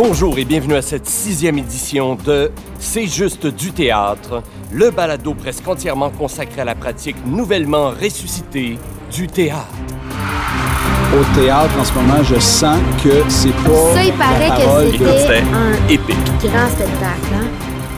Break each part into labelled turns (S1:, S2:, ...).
S1: Bonjour et bienvenue à cette sixième édition de C'est juste du théâtre, le balado presque entièrement consacré à la pratique nouvellement ressuscitée du théâtre.
S2: Au théâtre, en ce moment, je sens que c'est pas.
S3: Ça, il paraît que c'était un
S1: épique.
S3: grand spectacle. Hein?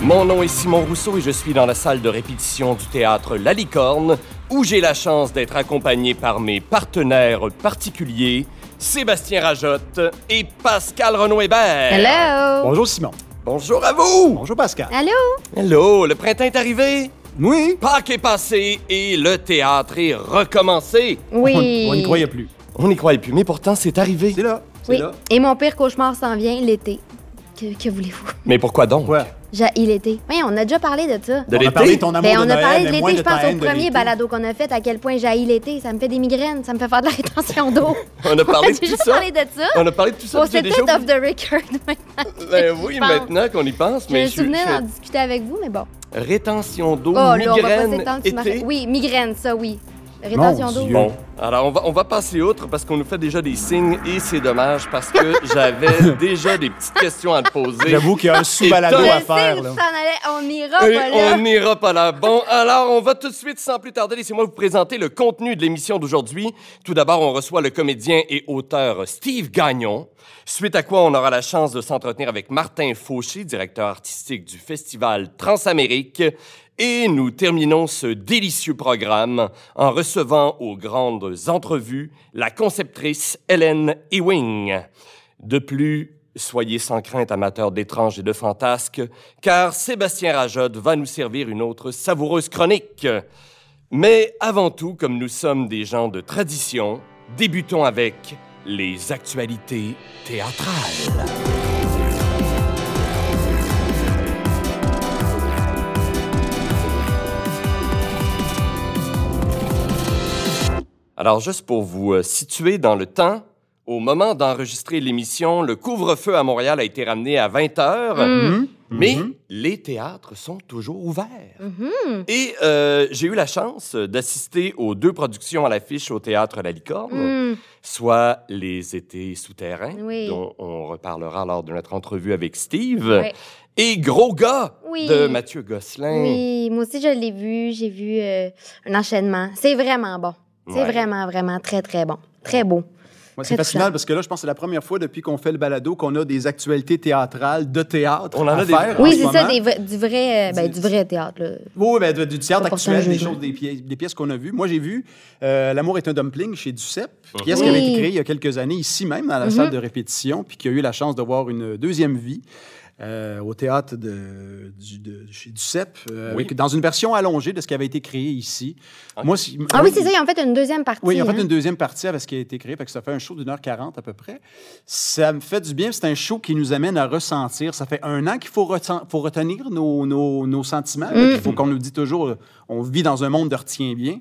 S1: Mon nom est Simon Rousseau et je suis dans la salle de répétition du théâtre La Licorne, où j'ai la chance d'être accompagné par mes partenaires particuliers, Sébastien Rajotte et Pascal Renaud-Hébert.
S3: Hello!
S2: Bonjour, Simon.
S1: Bonjour à vous!
S2: Bonjour, Pascal.
S3: Allô?
S1: Hello, le printemps est arrivé,
S2: Oui.
S1: Pâques est passé et le théâtre est recommencé.
S3: Oui.
S2: On n'y croyait plus.
S1: On n'y croyait plus, mais pourtant c'est arrivé.
S2: C'est là.
S3: Oui.
S2: là.
S3: Et mon pire cauchemar s'en vient l'été. Que, que voulez-vous?
S1: Mais pourquoi donc?
S3: J'ai l'été. Oui, on a déjà parlé de ça.
S1: De
S2: on a parlé
S1: l'été?
S2: de ton amour
S3: Ben,
S2: de
S3: on a parlé de l'été, je pense, au premier balado qu'on a fait, à quel point j'ai l'été. Ça me fait des migraines, ça me fait faire de la rétention d'eau.
S1: On a parlé de tout
S3: déjà
S1: ça.
S3: parlé de ça.
S1: On a parlé de tout ça.
S3: C'est
S1: déjà
S3: peut-être off the record maintenant.
S1: Ben oui,
S3: pense.
S1: maintenant qu'on y pense, mais je
S3: souvenir
S1: je-
S3: d'en discuter avec vous, mais bon.
S1: Rétention d'eau,
S3: Oh, là, on va pas
S1: migraine, été.
S3: Oui, migraine, ça, oui. Rétention d'eau.
S1: Bon, alors on va, on va passer outre parce qu'on nous fait déjà des signes et c'est dommage parce que j'avais déjà des petites questions à te poser.
S2: J'avoue qu'il y a un sous-balado à faire. là.
S3: on n'ira
S1: Et
S3: pas là.
S1: on n'ira pas là. Bon, alors on va tout de suite, sans plus tarder, laissez-moi vous présenter le contenu de l'émission d'aujourd'hui. Tout d'abord, on reçoit le comédien et auteur Steve Gagnon. Suite à quoi on aura la chance de s'entretenir avec Martin Fauché, directeur artistique du festival Transamérique. Et nous terminons ce délicieux programme en recevant aux grandes entrevues la conceptrice Hélène Ewing. De plus, soyez sans crainte amateurs d'étranges et de fantasques, car Sébastien Rajotte va nous servir une autre savoureuse chronique. Mais avant tout, comme nous sommes des gens de tradition, débutons avec les actualités théâtrales. Alors, juste pour vous euh, situer dans le temps, au moment d'enregistrer l'émission, le couvre-feu à Montréal a été ramené à 20 heures,
S3: Mm.
S1: mais
S2: Mhm.
S1: les théâtres sont toujours ouverts.
S3: Mhm.
S1: Et euh, j'ai eu la chance d'assister aux deux productions à l'affiche au théâtre La Licorne,
S3: Mm.
S1: soit Les Étés souterrains,
S3: Oui.
S1: dont on reparlera lors de notre entrevue avec Steve, et Gros gars
S3: Oui.
S1: de Mathieu Gosselin.
S3: Oui, moi aussi je l'ai vu, j'ai vu euh, un enchaînement. C'est vraiment bon. C'est
S1: Ouais.
S3: vraiment, vraiment très, très bon. Très beau.
S2: Moi, c'est fascinant parce que là, je pense que c'est la première fois depuis qu'on fait le balado qu'on a des actualités théâtrales de théâtre.
S1: On en a
S2: à
S1: des-
S3: Oui,
S2: ce
S3: c'est ça, des du vrai, euh, ben,
S2: Du-
S3: du vrai théâtre. là.
S2: Oui, ben, du, du théâtre actuel, des
S3: jugement.
S2: choses, des pièces, des pièces qu'on a vues. Moi, j'ai vu euh, L'amour est un dumpling chez Duceppe,
S1: Mhm.
S2: pièce qui avait été
S3: Oui.
S2: créée il y a quelques années ici même, dans la
S3: Mhm.
S2: salle de répétition, puis qui a eu la chance de voir une deuxième vie. Euh, au théâtre de, du- de- chez Duceppe, euh,
S1: Oui.
S2: avec- dans une version allongée de ce qui avait été créé ici. Moi, si-
S3: Ah oui, c'est ça, ils ont fait une deuxième partie.
S2: Oui, ils ont fait
S3: hein.
S2: une deuxième partie avec ce qui a été créé, fait que ça fait un show d'une heure quarante à peu près. Ça me fait du bien, c'est un show qui nous amène à ressentir. Ça fait un an qu'il faut, reten- faut retenir nos, nos- nos sentiments.
S3: Mm.
S2: qu'il faut qu'on nous dit toujours, euh, on vit dans un monde de retiens bien.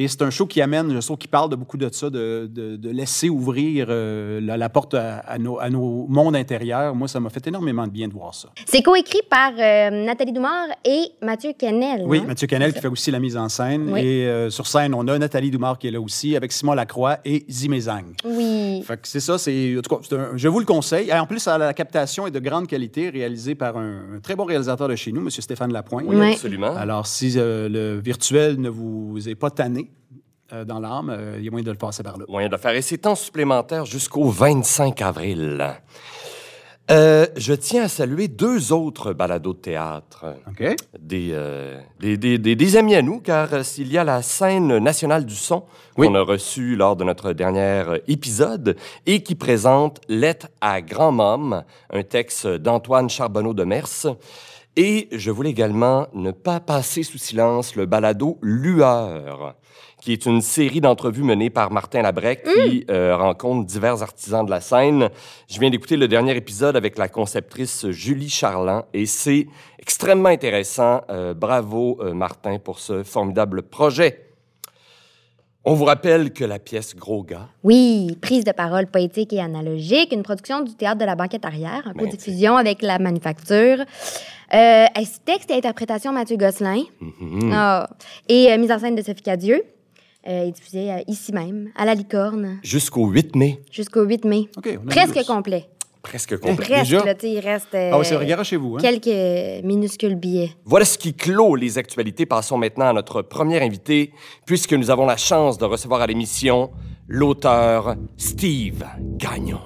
S2: Et c'est un show qui amène, je trouve, qui parle de beaucoup de ça, de, de- de laisser ouvrir euh, la, la porte à, à nos, à nos mondes intérieurs. Moi, ça m'a fait énormément de bien de voir ça.
S3: C'est coécrit par euh, Nathalie Doumard et Mathieu Kennel.
S2: Oui? Mathieu Canel qui fait aussi la mise en scène.
S3: Oui.
S2: Et euh, sur scène, on a Nathalie Doumard qui est là aussi, avec Simon Lacroix et Zimezang.
S3: Oui.
S2: Fait que c'est ça, c'est, en tout cas, un- je vous le conseille. Et en plus, la captation est de grande qualité, réalisée par un, un très bon réalisateur de chez nous, M. Stéphane Lapointe.
S1: Oui, absolument.
S2: Alors, si euh, le virtuel ne vous est pas tanné euh, dans l'âme, euh, il y a moyen de le passer par là.
S1: moyen de le faire. Et c'est temps supplémentaire jusqu'au 25 avril. Euh, je tiens à saluer deux autres balados de théâtre.
S2: OK?
S1: Des, euh, des, des, des- des amis à nous, car euh, s'il y a la scène nationale du son
S2: Oui.
S1: qu'on a reçue lors de notre dernier épisode et qui présente Lettre à grand-môme, un texte d'Antoine Charbonneau de Mers. Et je voulais également ne pas passer sous silence le balado Lueur, qui est une série d'entrevues menées par Martin Labrec qui euh, rencontre divers artisans de la scène. Je viens d'écouter le dernier épisode avec la conceptrice Julie Charland et c'est extrêmement intéressant. Euh, bravo euh, Martin pour ce formidable projet. On vous rappelle que la pièce Gros gars,
S3: Oui, prise de parole poétique et analogique, une production du théâtre de la banquette arrière, en
S1: Ben,
S3: co-diffusion avec la manufacture. Euh, texte et interprétation Mathieu Gosselin?
S1: Mhm.
S3: Ah. Et euh, mise en scène de Sophie Cadieux. Euh, est diffusée euh, ici même, à la Licorne,
S1: jusqu'au 8 mai.
S3: jusqu'au 8 mai. Presque complet.
S1: Presque complet.
S3: Presque,
S2: Déjà?
S3: là, tu sais, il reste euh,
S2: Ah oui, regard chez vous. Hein?
S3: quelques minuscules billets.
S1: Voilà ce qui clôt les actualités. Passons maintenant à notre premier invité, puisque nous avons la chance de recevoir à l'émission l'auteur Steve Gagnon.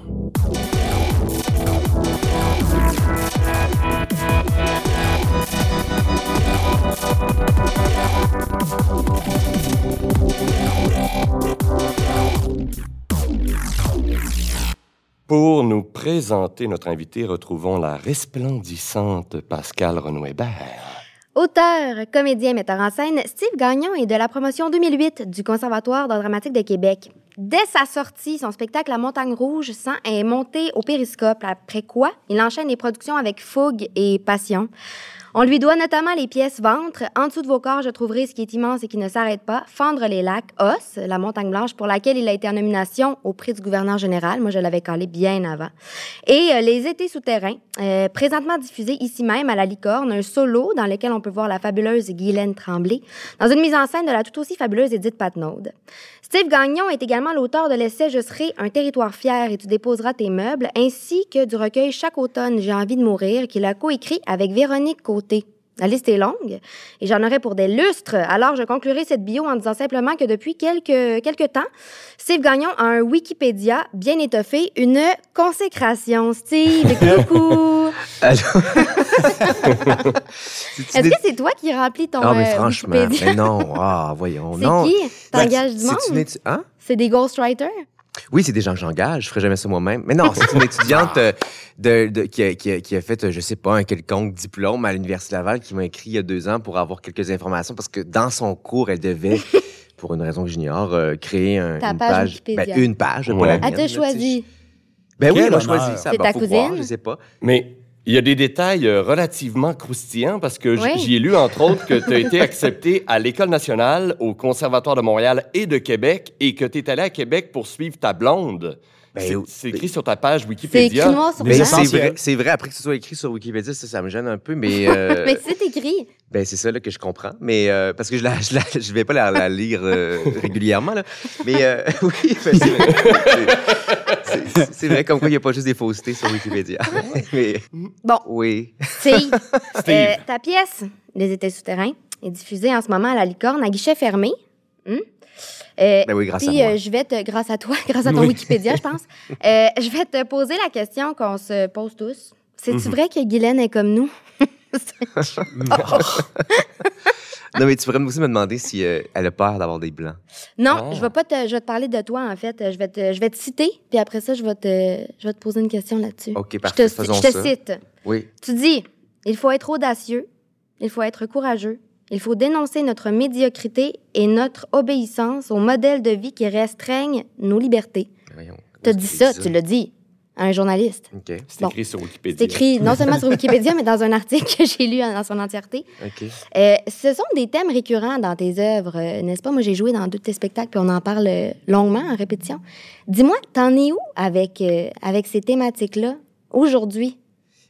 S1: Pour nous présenter notre invité, retrouvons la resplendissante Pascal Renouébert.
S3: Auteur, comédien, metteur en scène, Steve Gagnon est de la promotion 2008 du Conservatoire d'art dramatique de Québec. Dès sa sortie, son spectacle La Montagne Rouge est monté au périscope, après quoi il enchaîne les productions avec fougue et passion. On lui doit notamment les pièces Ventre, En dessous de vos corps, je trouverai ce qui est immense et qui ne s'arrête pas, Fendre les lacs, Os, La Montagne Blanche, pour laquelle il a été en nomination au prix du gouverneur général. Moi, je l'avais collé bien avant. Et euh, Les Étés souterrains, euh, présentement diffusé ici même à la Licorne, un solo dans lequel on peut voir la fabuleuse Guylaine Tremblay, dans une mise en scène de la tout aussi fabuleuse Edith Patnaud. Steve Gagnon est également l'auteur de l'essai Je serai un territoire fier et tu déposeras tes meubles, ainsi que du recueil Chaque automne, j'ai envie de mourir, qu'il a coécrit avec Véronique Côté. La liste est longue et j'en aurais pour des lustres. Alors, je conclurai cette bio en disant simplement que depuis quelques, quelques temps, Steve Gagnon a un Wikipédia bien étoffé, une consécration. Steve, coucou! Est-ce que c'est toi qui remplis ton
S4: Non, mais
S3: euh,
S4: franchement,
S3: Wikipédia?
S4: mais non. Ah, voyons.
S3: C'est qui?
S4: Ben,
S3: T'engages du
S4: une
S3: monde?
S4: étu- Hein?
S3: C'est des ghostwriters?
S4: Oui, c'est des gens que j'engage. Je ferais jamais ça moi-même. Mais non, c'est une étudiante euh, de, de- qui, a, qui, a, qui a fait, euh, je sais pas, un quelconque diplôme à l'Université Laval qui m'a écrit il y a deux ans pour avoir quelques informations parce que dans son cours, elle devait, pour une raison que j'ignore, euh, créer un-
S3: Ta
S4: une
S3: page
S4: page. Ben, une page, pas la
S1: Elle
S4: mienne,
S3: Elle t'a choisi.
S4: Ben oui, elle a choisi ça.
S3: C'est
S4: Ben,
S3: ta
S4: faut
S3: cousine?
S4: voir, je sais pas.
S1: Mais il y a des détails euh, relativement croustillants parce que
S3: Oui.
S1: j'y ai lu, entre autres, que tu as été accepté à l'École nationale, au Conservatoire de Montréal et de Québec et que tu es allé à Québec pour suivre ta blonde.
S4: Ben,
S1: C'est- c'est écrit sur ta page
S3: C'est
S1: Wikipédia.
S3: écrit noir sur blanc.
S4: c'est vrai, c'est vrai, après que ce soit écrit sur Wikipédia, ça, ça me gêne un peu, mais... euh,
S3: Mais c'est écrit.
S4: Ben, c'est ça là, que je comprends. Mais euh, parce que je la, je, la- je vais pas la, la lire euh, régulièrement. Là. Mais euh, oui, ben, c'est vrai. C'est- vrai comme quoi il n'y a pas juste des faussetés sur Wikipédia. Mais
S3: Bon,
S4: oui.
S3: Steve, euh, ta pièce, Les Étés souterrains, est diffusée en ce moment à la Licorne à guichet fermé. Hum? Euh,
S4: Ben oui, grâce à
S3: puis,
S4: moi.
S3: euh, je vais te, grâce à toi, grâce à ton
S2: Oui.
S3: Wikipédia, je pense, euh, je vais te poser la question qu'on se pose tous. C'est-tu vrai que Guylaine est comme nous?
S4: Non, mais tu pourrais aussi me demander si euh, elle a peur d'avoir des blancs.
S3: Non,
S1: Ah.
S3: je vais pas te, je vais te parler de toi en fait. Je vais te, je vais te citer, puis après ça, je vais te, je vais te poser une question là-dessus.
S4: OK,
S3: je
S4: parfait,
S3: te,
S4: faisons
S3: je te
S4: ça.
S3: cite.
S4: Oui.
S3: Tu dis, il faut être audacieux, il faut être courageux, il faut dénoncer notre médiocrité et notre obéissance au modèle de vie qui restreignent nos libertés.
S4: Voyons.
S3: Tu as dit
S4: que
S3: ça, tu l'as dit à un journaliste.
S4: OK,
S1: C'est
S3: Bon.
S1: écrit sur
S3: C'est
S1: Wikipédia.
S3: écrit non seulement sur Wikipédia, mais dans un article que j'ai lu dans son entièreté.
S4: OK.
S3: Euh, ce sont des thèmes récurrents dans tes œuvres, euh, n'est-ce pas? Moi, j'ai joué dans deux de tes spectacles, puis on en parle euh, longuement en répétition. Dis-moi, t'en es où avec, euh, avec ces thématiques-là aujourd'hui?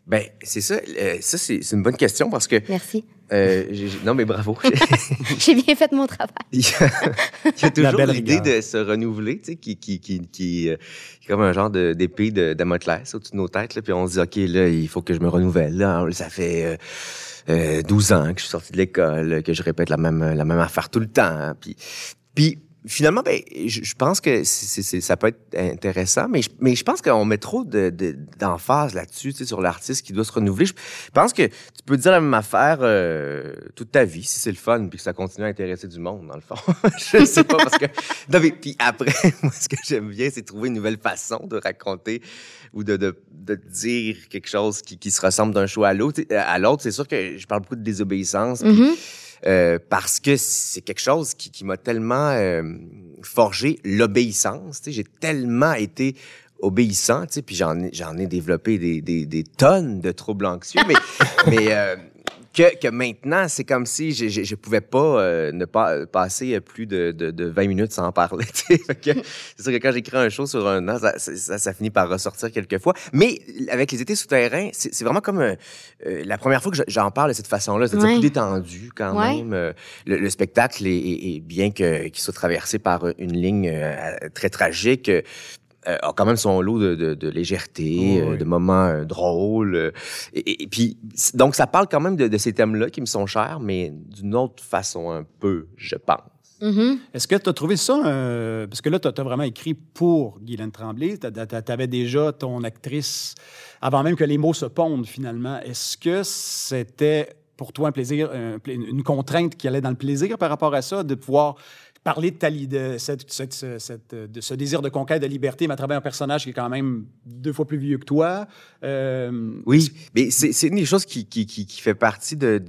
S4: Ben, c'est ça. euh, ça, c'est c'est une bonne question parce que...
S3: Merci.
S4: euh, j'ai- j'ai- non, mais bravo.
S3: J'ai bien fait mon travail.
S4: Il y a, il y a toujours
S2: belle
S4: l'idée
S2: rigueur.
S4: de se renouveler, tu sais, qui, qui, qui, qui, euh, est comme un genre de- d'épée de, Damoclès au-dessus de nos têtes. Là, puis on se dit, OK, là, il faut que je me renouvelle. Là, ça fait euh, euh, 12 ans que je suis sorti de l'école, que je répète la même, la même affaire tout le temps. hein. Puis, puis finalement, ben, je, je pense que c'est- ça peut être intéressant, mais je, mais je pense qu'on met trop de- de- d'emphase là-dessus, tu sais, sur l'artiste qui doit se renouveler. Je pense que tu peux dire la même affaire euh, toute ta vie, si c'est le fun, puis que ça continue à intéresser du monde, dans le fond. je sais pas, parce que... Non, mais puis après, moi, ce que j'aime bien, c'est trouver une nouvelle façon de raconter ou de, de, de dire quelque chose qui, qui se ressemble d'un show à l'autre. À l'autre, c'est sûr que je parle beaucoup de désobéissance,
S3: Mhm.
S4: Euh, parce que c'est quelque chose qui, qui m'a tellement euh, forgé l'obéissance. J'ai tellement été obéissant, puis j'en ai, j'en ai développé des, des, des tonnes de troubles anxieux, mais, mais euh, que, que maintenant, c'est comme si je, je, je pouvais pas euh, ne pas passer plus de, de, de 20 minutes sans parler. C'est sûr que quand j'écris un show sur un an, ça, ça, ça finit par ressortir quelquefois. Mais avec les étés souterrains, c'est vraiment comme euh, euh, la première fois que je- j'en parle de cette façon-là. C'est
S3: Ouais.
S4: plus détendu quand
S3: Ouais.
S4: même. Euh, le, le spectacle est, est- est bien que- qu'il soit traversé par une ligne euh, très tragique. Euh, a quand même son lot de, de, de légèreté, euh,
S2: oui.
S4: de moments euh, drôles. euh, et, et- et puis, donc, ça parle quand même de, de ces thèmes-là qui me sont chers, mais d'une autre façon un peu, je pense.
S3: Mhm.
S2: Est-ce que tu as trouvé ça, euh, parce que là, tu as, vraiment écrit pour Guylaine Tremblay, tu avais déjà ton actrice avant même que les mots se pondent finalement. Est-ce que c'était pour toi un plaisir, un pla- une contrainte qui allait dans le plaisir par rapport à ça, de pouvoir parler de, de, cette, cette- ce- cette- de ce désir de conquête de liberté, mais à travers un personnage qui est quand même deux fois plus vieux que toi? Euh,
S4: Oui, mais c'est une des choses qui, qui, qui, qui fait partie de,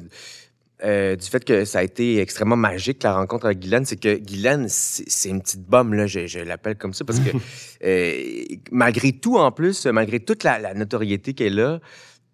S4: euh, du fait que ça a été extrêmement magique, la rencontre avec Guylaine. C'est que Guylaine, c'est c'est une petite bombe, là, je, je l'appelle comme ça, parce que euh, malgré tout, en plus, malgré toute la, la notoriété qu'elle a,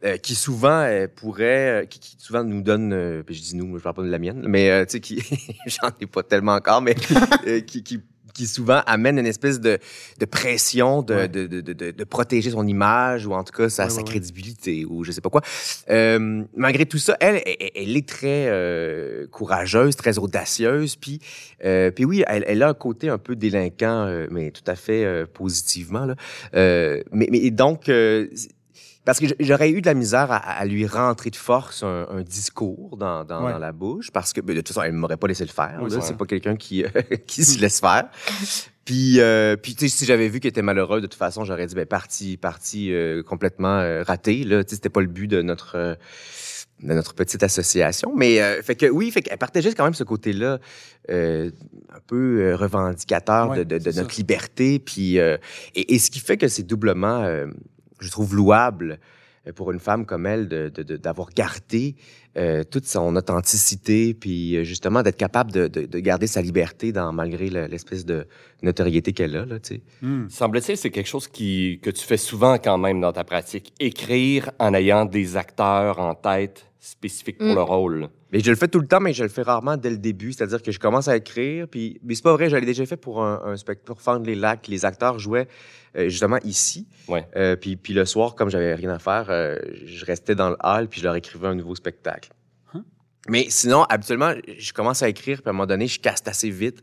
S4: euh, qui souvent euh, pourrait, euh, qui, qui souvent nous donne, euh, puis je dis nous, je parle pas de la mienne, mais euh, tu sais, qui, j'en ai pas tellement encore, mais euh, qui, qui, qui souvent amène une espèce de, de pression de,
S2: Ouais.
S4: de, de, de, protéger son image ou en tout cas sa,
S2: Ouais,
S4: sa
S2: ouais,
S4: crédibilité ou je sais pas quoi. Euh, malgré tout ça, elle, elle, elle est très euh, courageuse, très audacieuse, puis euh, puis oui, elle, elle a un côté un peu délinquant, euh, mais tout à fait euh, positivement là. Euh, mais, mais donc euh, parce que j'aurais eu de la misère à, à lui rentrer de force un, un discours dans, dans,
S2: Ouais.
S4: dans la bouche parce que ben, de toute façon elle m'aurait pas laissé le faire.
S2: Oui, c'est
S4: pas quelqu'un qui euh, qui se laisse faire. Puis, euh, puis tu sais, si j'avais vu qu'elle était malheureuse, de toute façon, j'aurais dit, ben, partie, partie euh, complètement euh, ratée. Là, tu sais, c'était pas le but de notre, euh, de notre petite association. Mais, euh, fait que oui, fait qu'elle partageait quand même ce côté-là, euh, un peu euh, revendicateur
S2: Ouais,
S4: de, de, notre liberté. Puis, euh, et, et ce qui fait que c'est doublement, euh, je trouve, louable euh, pour une femme comme elle de- de- de- d'avoir gardé euh, toute son authenticité, puis euh, justement d'être capable de, de, de garder sa liberté dans malgré le- l'espèce de notoriété qu'elle a là, tu sais.
S2: hmm.
S1: Semble-t-il, c'est quelque chose qui, que tu fais souvent quand même dans ta pratique. Écrire en ayant des acteurs en tête spécifiques pour
S3: Mm.
S1: le rôle.
S4: Mais je le fais tout le temps, mais je le fais rarement dès le début. C'est-à-dire que je commence à écrire, puis mais c'est pas vrai, je l'ai déjà fait pour un, un spectacle pour Fendre les lacs. Les acteurs jouaient euh, justement ici.
S1: Ouais.
S4: Euh, puis, puis le soir, comme j'avais rien à faire, euh, je restais dans le hall, puis je leur écrivais un nouveau spectacle.
S2: Hein?
S4: Mais sinon, habituellement, je commence à écrire, puis à un moment donné, je casse assez vite.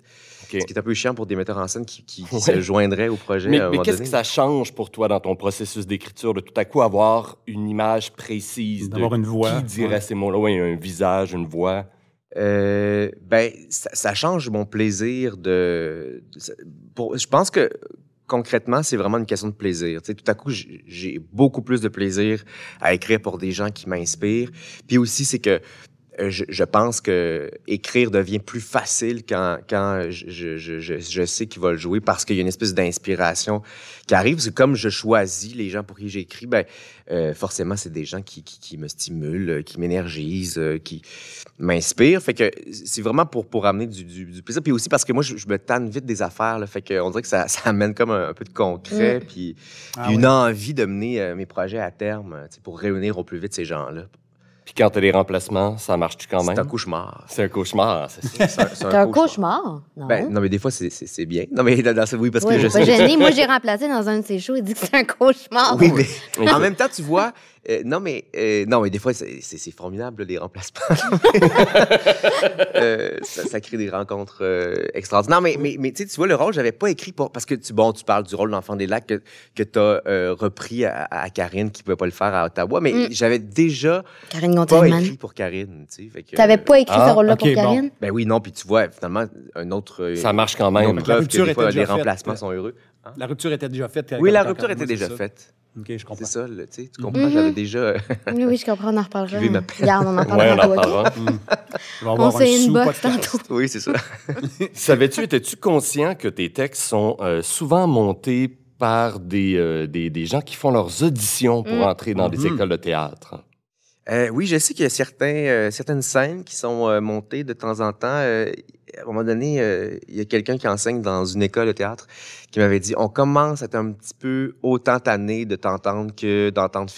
S1: OK.
S4: Ce qui est un peu chiant pour des metteurs en scène qui,
S1: Ouais.
S4: se joindraient au projet.
S1: Mais, qu'est-ce que ça change pour toi dans ton processus d'écriture de tout à coup avoir une image précise de
S2: D'avoir une voix,
S1: qui dirait
S2: ouais.
S1: ces mots-là, oui, un visage, une voix.
S4: Euh, ben, ça, ça change mon plaisir de. pour, je pense que concrètement, c'est vraiment une question de plaisir. Tu sais, tout à coup, j'ai beaucoup plus de plaisir à écrire pour des gens qui m'inspirent. Puis aussi, c'est que euh, je, je pense que écrire devient plus facile quand, quand je, je, je, sais qui va le jouer parce qu'il y a une espèce d'inspiration qui arrive. C'est comme je choisis les gens pour qui j'écris, ben euh, forcément c'est des gens qui, qui, qui me stimulent, euh, qui m'énergisent, euh, qui m'inspirent. Fait que c'est vraiment pour pour amener du, du, du plaisir. Puis aussi parce que moi je, me tanne vite des affaires. Là, fait que on dirait que ça, ça amène comme un, un peu de concret, puis,
S2: Ah
S4: puis une envie de mener euh, mes projets à terme, euh, pour réunir au plus vite ces gens-là.
S1: Puis quand t'as des remplacements, ça marche-tu quand
S4: C'est
S1: même?
S4: un cauchemar.
S1: C'est un cauchemar, c'est ça.
S4: C'est un, c'est
S3: C'est un cauchemar, non?
S4: Ben, non, mais des fois, c'est- c'est c'est bien. Non, mais dans, dans ce- oui, parce
S3: Oui,
S4: que je sais.
S3: gêné. Moi, j'ai remplacé dans un de ses shows. Il dit que c'est un cauchemar.
S4: Oui, mais en même temps, tu vois, euh, non, mais, euh, non, mais des fois, c'est formidable, les remplacements. Euh, ça, ça crée des rencontres euh, extraordinaires. Mais, mais, mais tu sais, tu vois, le rôle, j'avais pas écrit pour. Parce que, tu, bon, tu parles du rôle d'enfant des lacs que, que tu as repris à, à Karine qui pouvait pas le faire à Ottawa. Mais
S3: Mm.
S4: j'avais déjà
S3: Karine
S4: pas
S3: Gontier-Man.
S4: écrit pour Karine, tu
S3: T'avais pas écrit
S1: Ah,
S3: ce rôle-là
S2: ok,
S3: pour
S2: bon.
S3: Karine?
S4: Ben oui, non, puis tu vois, finalement, un autre.
S1: Ça marche quand même.
S4: preuve
S2: rupture
S4: que des fois,
S2: était déjà
S4: les
S2: faite.
S4: remplacements sont heureux.
S2: La rupture était déjà faite.
S4: Oui, la rupture était déjà
S2: ça.
S4: faite.
S2: OK, je comprends.
S4: C'est ça, là, tu comprends,
S3: Mhm.
S4: j'avais déjà...
S3: Oui, oui, je comprends, on en reparlera.
S4: Ma.
S3: Regarde, on en
S1: Ouais,
S3: parlera
S1: on en
S3: tantôt, OK?
S1: parlera.
S2: Je vais
S3: On s'est une box tantôt.
S4: oui, c'est ça.
S1: Savais-tu, étais-tu conscient que tes textes sont euh, souvent montés par des, euh, des, des gens qui font leurs auditions pour
S3: Mm.
S1: entrer dans des
S2: Mhm.
S1: écoles de théâtre?
S4: Euh, oui, je sais qu'il y a certains, euh, certaines scènes qui sont euh, montées de temps en temps. À un moment donné, euh, il y a quelqu'un qui enseigne dans une école de théâtre qui m'avait dit on commence à être un petit peu autant tanné de t'entendre que d'entendre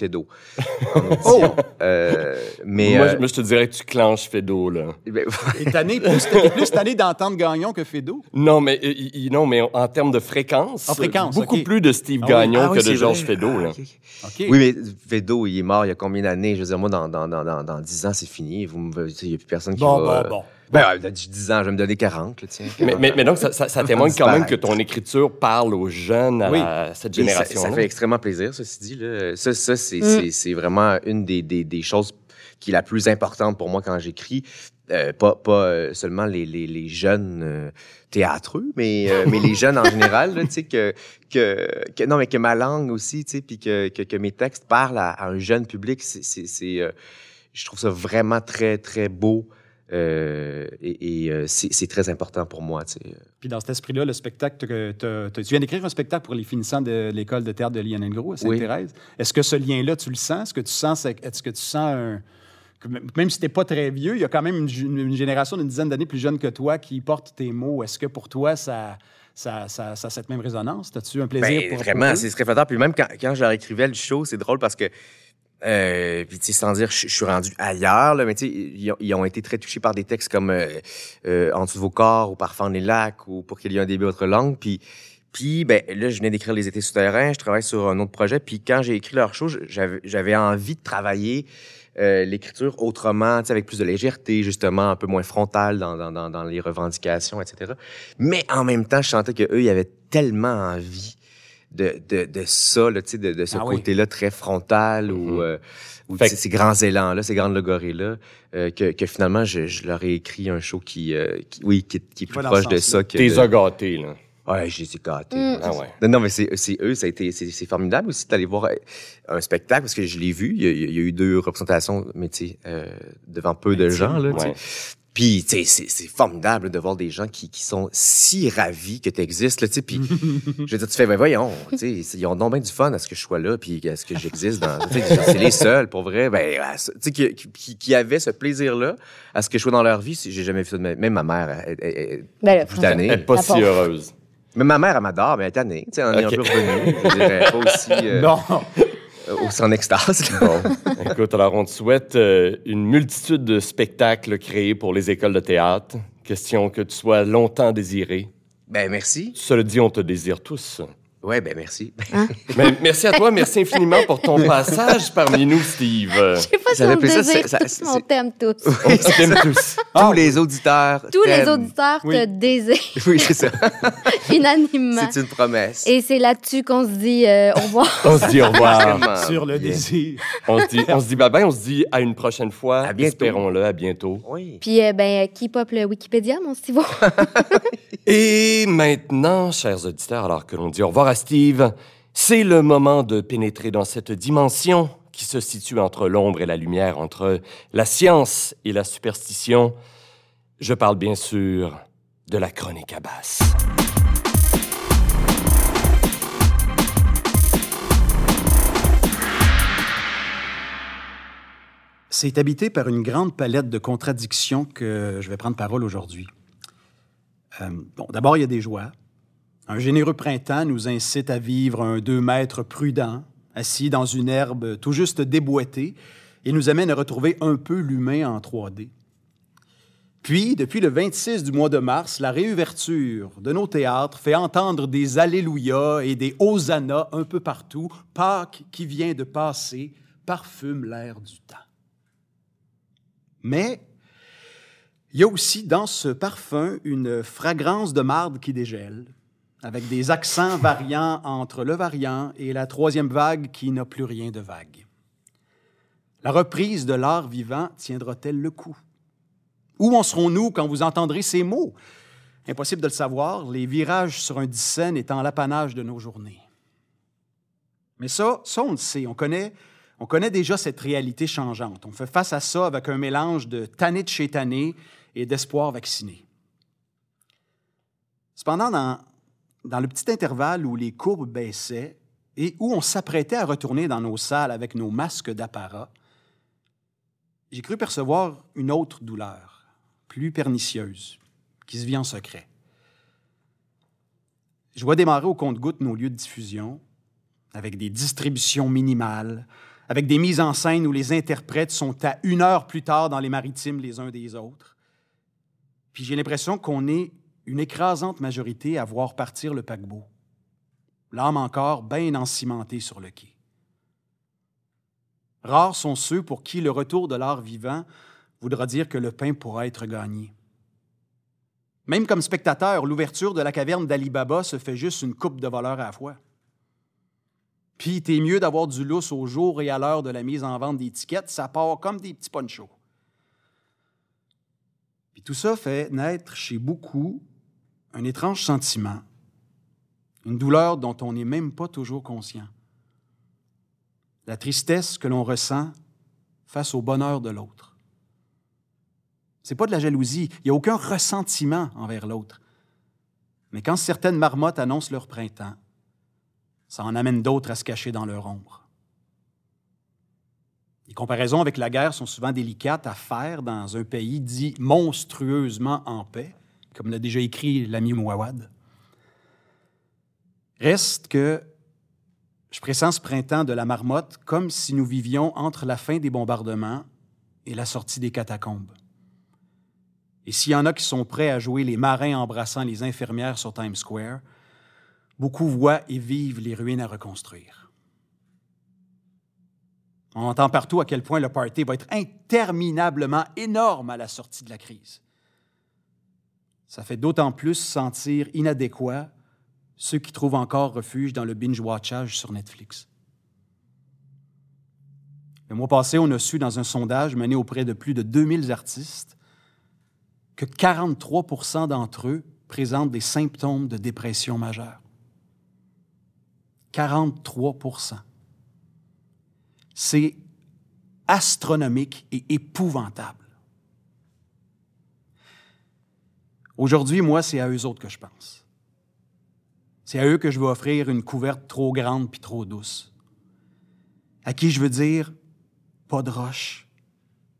S4: en audition. Euh, mais
S1: moi,
S4: euh,
S1: je, moi, je te dirais que tu clenches Fédo, là.
S4: ben,
S2: Et tanné, plus, plus tanné d'entendre Gagnon que Fédo?
S1: Non, mais, euh, non, mais en termes de fréquence,
S2: En fréquence,
S1: beaucoup plus de Steve
S2: Ah oui.
S1: Gagnon
S4: ah oui,
S1: que de Georges. Fédo.
S4: Ah,
S1: Là.
S4: ok.
S2: OK.
S4: Oui, mais Fédo, il est mort il y a combien d'années? Je veux dire, moi, dans, dans, dans, dans, dans 10 ans, c'est fini. Il n'y a plus personne qui
S2: Bon,
S4: va...
S2: bon, bon.
S4: Ben, ouais, dans 10 ans, je vais me donner 40, là, tiens.
S1: Mais, mais, mais donc, ça, ça- ça témoigne quand même que ton écriture parle aux jeunes, à
S2: Oui.
S1: cette
S4: Et ça,
S1: génération.
S4: ça fait extrêmement plaisir, ceci dit. Là. Ça, ça c'est
S3: Mm.
S4: c'est- c'est vraiment une des, des, des choses qui est la plus importante pour moi quand j'écris. Euh, pas pas euh, seulement les, les, les jeunes euh, théâtreux, mais, euh, mais les jeunes en général, tu sais, que, que, que, non, mais que ma langue aussi, tu sais, puis que, que, que mes textes parlent à, à un jeune public, c'est, c'est, c'est, euh, je trouve ça vraiment très, très beau. Euh, et et euh, c'est, très important pour moi, tu.
S2: Puis dans cet esprit-là, le spectacle, que tu viens d'écrire un spectacle pour les finissants de l'école de théâtre de Lionel Gros à Sainte-Thérèse. Est-ce que ce lien-là, tu le sens? Est-ce que tu sens, est-ce que tu sens un... même- si t'es pas très vieux, il y a quand même une, génération d'une dizaine d'années plus jeune que toi qui porte tes mots. Est-ce que pour toi, ça, ça, ça, ça a cette même résonance? As-tu un plaisir
S4: Ben,
S2: pour
S4: vraiment, c'est très flatteur. Puis même quand, quand je leur écrivais le show, c'est drôle parce que, euh, puis tu sais, sans dire, je, suis rendu ailleurs, là, mais tu sais, ils, ont- été très touchés par des textes comme euh, euh, En dessous de vos corps ou Parfum les lacs ou Pour qu'il y ait un début autre langue. Puis, puis ben, là, je venais d'écrire Les étés souterrains, je travaille sur un autre projet. Puis quand j'ai écrit leur show, j'avais envie de travailler euh, l'écriture autrement, tu sais, avec plus de légèreté, justement, un peu moins frontale dans, dans, dans, dans les revendications, etc. Mais en même temps, je sentais qu'eux, ils avaient tellement envie de, de, de ça, là, tu sais, de, de ce
S2: Ah oui.
S4: côté-là très frontal ou,
S1: Mhm.
S4: euh, ou sais, ces grands élans-là, ces grandes logorées-là, euh, que, que finalement, je, je leur ai écrit un show qui, euh, qui oui, qui, est- qui est plus proche de ça que...
S1: T'es
S4: de-
S1: a gâtés, là.
S4: Ouais, j'ai été gâté.
S3: Mm.
S1: Ah ouais.
S4: Non, non, mais c'est c'est eux, ça a été, c'est c'est formidable aussi d'aller voir euh, un spectacle parce que je l'ai vu. Il y, a, il y a eu deux représentations, mais tu sais, euh, devant peu de gens là. tu sais.
S1: Ouais.
S4: Puis tu sais, c'est c'est formidable de voir des gens qui, qui sont si ravis que tu existes là. Tu sais, puis je veux dire, tu fais, ben voyons, tu sais, ils ont donc bien du fun à ce que je sois là, puis à ce que j'existe dans. tu sais, c'est les seuls pour vrai, ben, tu sais, qui, qui, qui avaient ce plaisir là à ce que je sois dans leur vie. J'ai jamais vu ça de ma- Même ma mère, elle, elle- elle-
S3: Ben.
S1: Elle est pas si
S3: pauvre.
S1: heureuse.
S4: Mais ma mère, elle m'adore, mais elle est tannée. Tu sais, elle en est un peu. Je dirais pas aussi, euh,
S2: Non!
S4: Euh, aussi en extase.
S1: Bon, écoute, alors on te souhaite euh, une multitude de spectacles créés pour les écoles de théâtre. Question que tu sois longtemps désiré.
S4: Ben, merci.
S1: Cela dit, on te désire tous.
S4: Ouais, ben, merci.
S1: Mais merci à toi, merci infiniment pour ton passage parmi nous, Steve. Euh,
S3: Je sais pas si on
S4: ça,
S3: désire
S4: ça-
S3: tous, on t'aime tous.
S1: On t'aime tous.
S4: Tous les auditeurs.
S3: Tous les auditeurs
S2: Oui.
S3: te désirent
S4: Oui, c'est ça.
S3: unanimement.
S4: C'est une promesse.
S3: Et c'est là-dessus qu'on se dit euh, au revoir.
S1: On se dit au revoir.
S2: Sur le
S4: bien.
S2: désir.
S1: On se dit, on se dit bye bye, on se dit à une prochaine fois.
S4: À bientôt.
S1: Espérons-le, à bientôt.
S4: Oui.
S3: Puis, euh, ben, keep up le Wikipédia, mon Stivo.
S1: Et maintenant, chers auditeurs, alors que l'on dit au revoir Steve, c'est le moment de pénétrer dans cette dimension qui se situe entre l'ombre et la lumière, entre la science et la superstition. Je parle bien sûr de la chronique à basse.
S2: C'est habité par une grande palette de contradictions que je vais prendre parole aujourd'hui. Euh, bon, d'abord, il y a des joies. Un généreux printemps nous incite à vivre un deux mètres prudent, assis dans une herbe tout juste déboîtée, et nous amène à retrouver un peu l'humain en 3D. Puis, depuis le 26 du mois de mars, la réouverture de nos théâtres fait entendre des Alléluia et des Hosanna un peu partout. Pâques qui vient de passer parfume l'air du temps. Mais il y a aussi dans ce parfum une fragrance de marde qui dégèle, avec des accents variants entre le variant et la troisième vague qui n'a plus rien de vague. La reprise de l'art vivant tiendra-t-elle le coup? Où en serons-nous quand vous entendrez ces mots? Impossible de le savoir, les virages sur un dix étant l'apanage de nos journées. Mais ça, ça on le sait, on connaît, on connaît déjà cette réalité changeante. On fait face à ça avec un mélange de tanné de chez tanné et d'espoir vacciné. Cependant, dans, dans le petit intervalle où les courbes baissaient et où on s'apprêtait à retourner dans nos salles avec nos masques d'apparat, j'ai cru percevoir une autre douleur, plus pernicieuse, qui se vit en secret. Je vois démarrer au compte-gouttes nos lieux de diffusion, avec des distributions minimales, avec des mises en scène où les interprètes sont à une heure plus tard dans les maritimes les uns des autres. Puis j'ai l'impression qu'on est une écrasante majorité à voir partir le paquebot, l'âme encore bien encimentée sur le quai. Rares sont ceux pour qui le retour de l'art vivant voudra dire que le pain pourra être gagné. Même comme spectateur, l'ouverture de la caverne d'Ali Baba se fait juste une coupe de voleurs à la fois. Puis, t'es mieux d'avoir du lousse au jour et à l'heure de la mise en vente tickets, ça part comme des petits ponchos. Puis tout ça fait naître chez beaucoup un étrange sentiment, une douleur dont on n'est même pas toujours conscient. La tristesse que l'on ressent face au bonheur de l'autre. C'est pas de la jalousie. Il n'y a aucun ressentiment envers l'autre. Mais quand certaines marmottes annoncent leur printemps, ça en amène d'autres à se cacher dans leur ombre. Les comparaisons avec la guerre sont souvent délicates à faire dans un pays dit monstrueusement en paix, comme l'a déjà écrit l'ami Mouawad. Reste que je pressens ce printemps de la marmotte comme si nous vivions entre la fin des bombardements et la sortie des catacombes. Et s'il y en a qui sont prêts à jouer les marins embrassant les infirmières sur Times Square, beaucoup voient et vivent les ruines à reconstruire. On entend partout à quel point le party va être interminablement énorme à la sortie de la crise. Ça fait d'autant plus sentir inadéquat ceux qui trouvent encore refuge dans le binge-watchage sur Netflix. Le mois passé, on a su dans un sondage mené auprès de plus de 2000 artistes que 43% d'entre eux présentent des symptômes de dépression majeure. 43% C'est astronomique et épouvantable. Aujourd'hui, moi, c'est à eux autres que je pense. C'est à eux que je veux offrir une couverte trop grande puis trop douce. À qui je veux dire, pas de roche,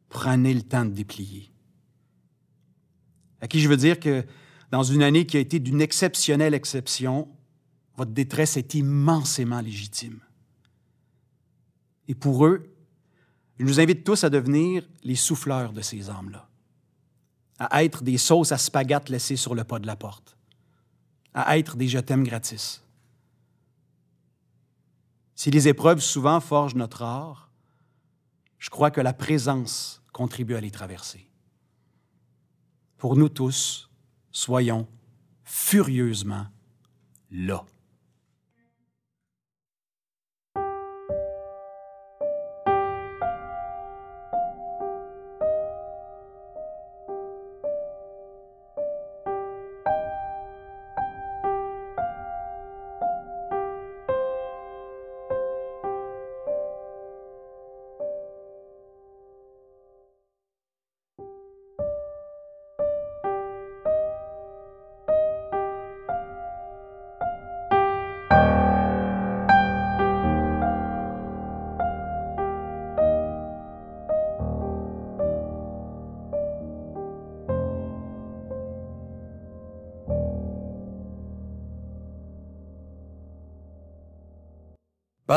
S2: prenez le temps de déplier à qui je veux dire que dans une année qui a été d'une exceptionnelle exception, votre détresse est immensément légitime. Et pour eux, je nous invite tous à devenir les souffleurs de ces âmes-là, à être des sauces à spaghettes laissées sur le pas de la porte, à être des je t'aime gratis. Si les épreuves souvent forgent notre art, je crois que la présence contribue à les traverser pour nous tous, soyons furieusement là.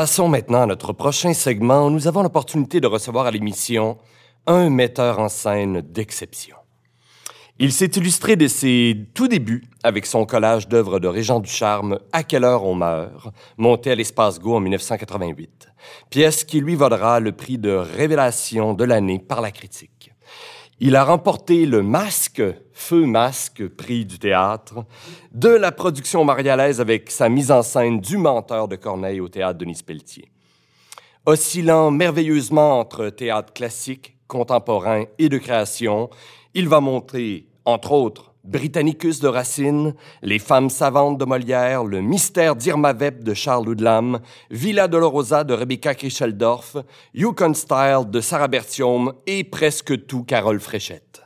S1: Passons maintenant à notre prochain segment. Nous avons l'opportunité de recevoir à l'émission un metteur en scène d'exception. Il s'est illustré de ses tout débuts avec son collage d'œuvres de Régent du Charme À quelle heure on meurt, monté à l'Espace Go en 1988, pièce qui lui vaudra le prix de révélation de l'année par la critique. Il a remporté le masque, feu masque, prix du théâtre, de la production marialaise avec sa mise en scène du menteur de Corneille au théâtre Denis Pelletier. Oscillant merveilleusement entre théâtre classique, contemporain et de création, il va montrer, entre autres, Britannicus de Racine, Les femmes savantes de Molière, Le mystère d'Irma Vep de Charles Ludlam, Villa Dolorosa de Rebecca Krischeldorf, Yukon Style de Sarah Bertium et presque tout Carole Fréchette.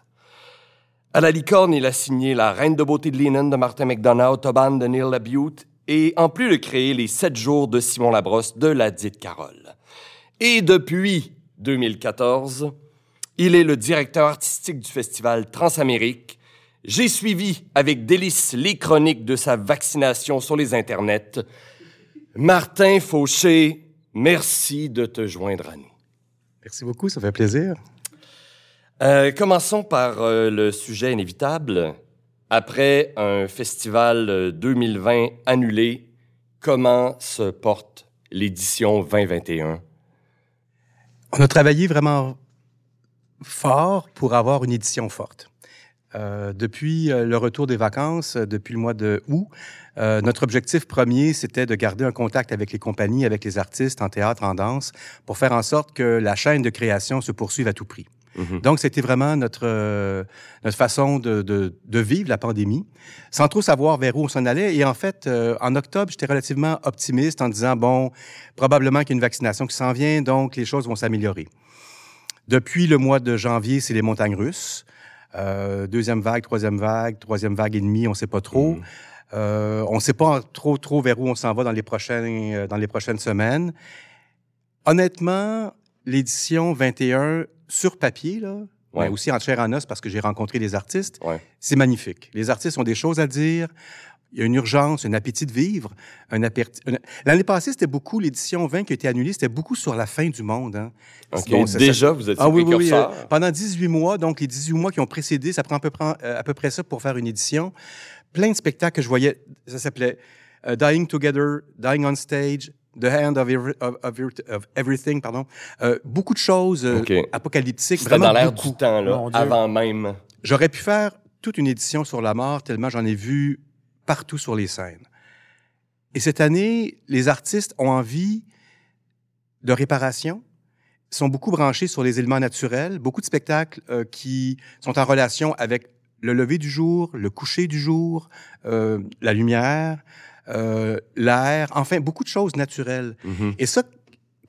S1: À la licorne, il a signé La Reine de beauté de Lennon de Martin McDonough, Autobahn de Neil Labute et en plus de créer Les Sept jours de Simon Labrosse de la dite Carole. Et depuis 2014, il est le directeur artistique du festival Transamérique j'ai suivi avec délice les chroniques de sa vaccination sur les internets. Martin Fauché, merci de te joindre à nous.
S5: Merci beaucoup, ça fait plaisir.
S1: Euh, commençons par euh, le sujet inévitable. Après un festival 2020 euh, annulé, comment se porte l'édition 2021?
S5: On a travaillé vraiment fort pour avoir une édition forte. Euh, depuis euh, le retour des vacances, euh, depuis le mois de août, euh, notre objectif premier, c'était de garder un contact avec les compagnies, avec les artistes en théâtre, en danse, pour faire en sorte que la chaîne de création se poursuive à tout prix.
S1: Mhm.
S5: Donc, c'était vraiment notre, euh, notre façon de, de, de vivre la pandémie, sans trop savoir vers où on s'en allait. Et en fait, euh, en octobre, j'étais relativement optimiste en disant, bon, probablement qu'il y a une vaccination qui s'en vient, donc les choses vont s'améliorer. Depuis le mois de janvier, c'est les montagnes russes. Euh, deuxième vague, troisième vague, troisième vague et demie, on ne sait pas trop.
S1: Mhm.
S5: Euh, on ne sait pas trop trop vers où on s'en va dans les prochaines euh, dans les prochaines semaines. Honnêtement, l'édition 21 sur papier là,
S1: Ouais.
S5: mais aussi en chair en os parce que j'ai rencontré des artistes,
S1: Ouais.
S5: c'est magnifique. Les artistes ont des choses à dire. Il y a une urgence, un appétit de vivre, un appétit. un- L'année passée, c'était beaucoup l'édition 20 qui a été annulée, c'était beaucoup sur la fin du monde. Hein.
S1: OK.
S5: Bon, ça- ça-
S1: Déjà, vous êtes
S5: ah oui, oui, oui. euh,
S1: précurseur.
S5: pendant 18 mois, donc les 18 mois qui ont précédé, ça prend à peu près, euh, à peu près ça pour faire une édition. Plein de spectacles que je voyais, ça s'appelait euh, Dying Together, Dying on Stage, The Hand of, Every- of- of Every- of Everything, pardon. Euh, beaucoup de choses euh,
S1: OK.
S5: apocalyptiques.
S1: C'était
S5: Vraiment
S1: dans l'air du temps, là,
S2: Mon Dieu.
S1: avant même.
S5: J'aurais pu faire toute une édition sur la mort, tellement j'en ai vu partout sur les scènes. Et cette année, les artistes ont envie de réparation, sont beaucoup branchés sur les éléments naturels, beaucoup de spectacles euh, qui sont en relation avec le lever du jour, le coucher du jour, euh, la lumière, euh, l'air, enfin beaucoup de choses naturelles.
S1: Mhm.
S5: Et ça,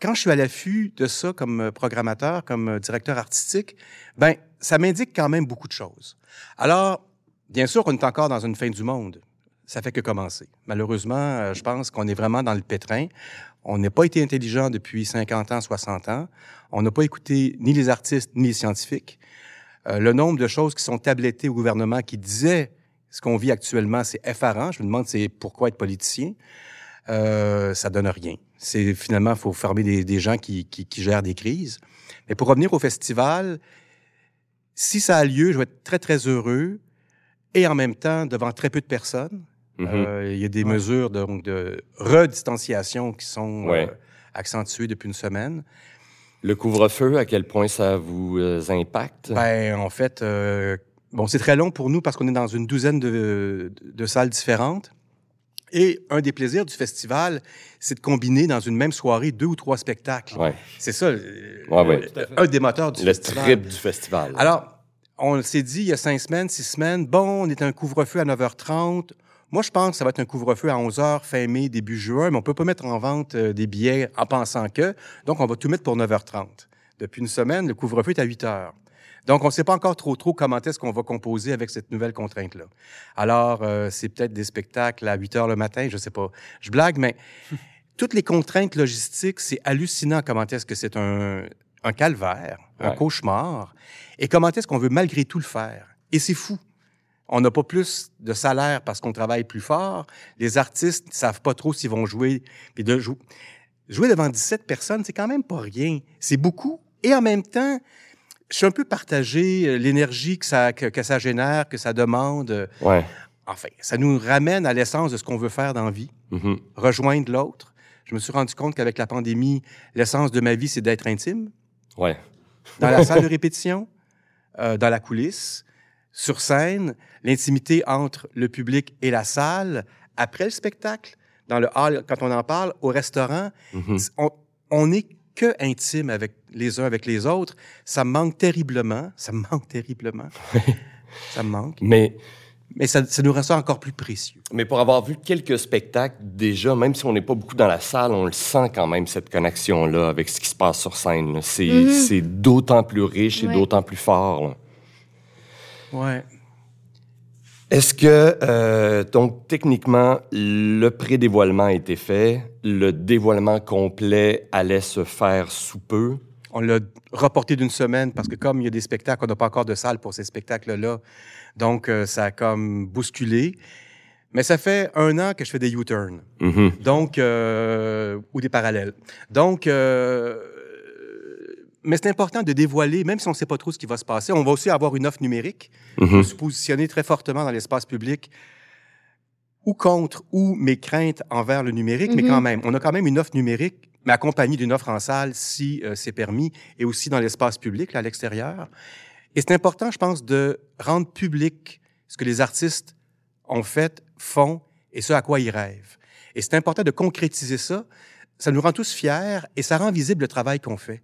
S5: quand je suis à l'affût de ça comme programmateur, comme directeur artistique, ben ça m'indique quand même beaucoup de choses. Alors, bien sûr, on est encore dans une fin du monde. Ça fait que commencer. Malheureusement, euh, je pense qu'on est vraiment dans le pétrin. On n'a pas été intelligent depuis 50 ans, 60 ans. On n'a pas écouté ni les artistes ni les scientifiques. Euh, le nombre de choses qui sont tablettées au gouvernement qui disaient ce qu'on vit actuellement, c'est effarant. Je me demande c'est pourquoi être politicien? Euh, ça donne rien. C'est finalement, faut former des, des gens qui, qui, qui gèrent des crises. Mais pour revenir au festival, si ça a lieu, je vais être très, très heureux et en même temps devant très peu de personnes. Euh, il y a des
S2: Ouais.
S5: mesures donc, de redistanciation qui sont
S1: Ouais.
S5: euh, accentuées depuis une semaine.
S1: Le couvre-feu, à quel point ça vous euh, impacte?
S5: Ben, en fait, euh, bon, c'est très long pour nous parce qu'on est dans une douzaine de, de salles différentes. Et un des plaisirs du festival, c'est de combiner dans une même soirée deux ou trois spectacles.
S1: Ouais.
S5: C'est ça, un des moteurs du
S1: Le
S5: festival.
S1: trip du festival.
S5: Alors, on s'est dit il y a cinq semaines, six semaines, bon, on est un couvre-feu à 9h30. Moi, je pense que ça va être un couvre-feu à 11h, fin mai, début juin, mais on peut pas mettre en vente euh, des billets en pensant que. Donc, on va tout mettre pour 9h30. Depuis une semaine, le couvre-feu est à 8h. Donc, on ne sait pas encore trop trop comment est-ce qu'on va composer avec cette nouvelle contrainte-là. Alors, euh, c'est peut-être des spectacles à 8 heures le matin, je sais pas. Je blague, mais toutes les contraintes logistiques, c'est hallucinant comment est-ce que c'est un, un calvaire, un cauchemar, et comment est-ce qu'on veut malgré tout le faire? Et c'est fou. On n'a pas plus de salaire parce qu'on travaille plus fort. Les artistes ne savent pas trop s'ils vont jouer. Puis de jou- jouer devant 17 personnes, c'est quand même pas rien. C'est beaucoup. Et en même temps, je suis un peu partagé, euh, l'énergie que ça, que, que ça génère, que ça demande.
S1: Ouais.
S5: Enfin, ça nous ramène à l'essence de ce qu'on veut faire dans la vie,
S1: Mhm.
S5: rejoindre l'autre. Je me suis rendu compte qu'avec la pandémie, l'essence de ma vie, c'est d'être intime,
S1: Ouais.
S5: dans la salle de répétition, euh, dans la coulisse, sur scène, l'intimité entre le public et la salle, après le spectacle, dans le hall, quand on en parle, au restaurant,
S1: Mhm.
S5: on, on est que intime avec les uns avec les autres. Ça me manque terriblement. Ça me manque terriblement. ça me manque.
S1: Mais,
S5: Mais ça, ça nous rend ça encore plus précieux.
S1: mais pour avoir vu quelques spectacles déjà, même si on n'est pas beaucoup dans la salle, on le sent quand même, cette connexion-là, avec ce qui se passe sur scène. C'est
S3: Mhm.
S1: c'est d'autant plus riche et
S3: Ouais.
S1: d'autant plus fort. là.
S5: Ouais.
S1: Est-ce que, euh, donc, techniquement, le pré-dévoilement a été fait, le dévoilement complet allait se faire sous peu?
S5: On l'a reporté d'une semaine parce que comme il y a des spectacles, on n'a pas encore de salle pour ces spectacles-là. Donc, euh, ça a comme bousculé. Mais ça fait un an que je fais des U-turns.
S1: Mhm.
S5: Donc, euh, ou des parallèles. Donc, euh, mais c'est important de dévoiler, même si on ne sait pas trop ce qui va se passer. On va aussi avoir une offre numérique. Je
S1: Mhm.
S5: me suis positionné très fortement dans l'espace public ou contre ou mes craintes envers le numérique, mais
S3: Mhm.
S5: quand même, on a quand même une offre numérique, mais accompagnée d'une offre en salle si euh, c'est permis, et aussi dans l'espace public, là, à l'extérieur. Et c'est important, je pense, de rendre public ce que les artistes ont fait, font et ce à quoi ils rêvent. Et c'est important de concrétiser ça. Ça nous rend tous fiers et ça rend visible le travail qu'on fait.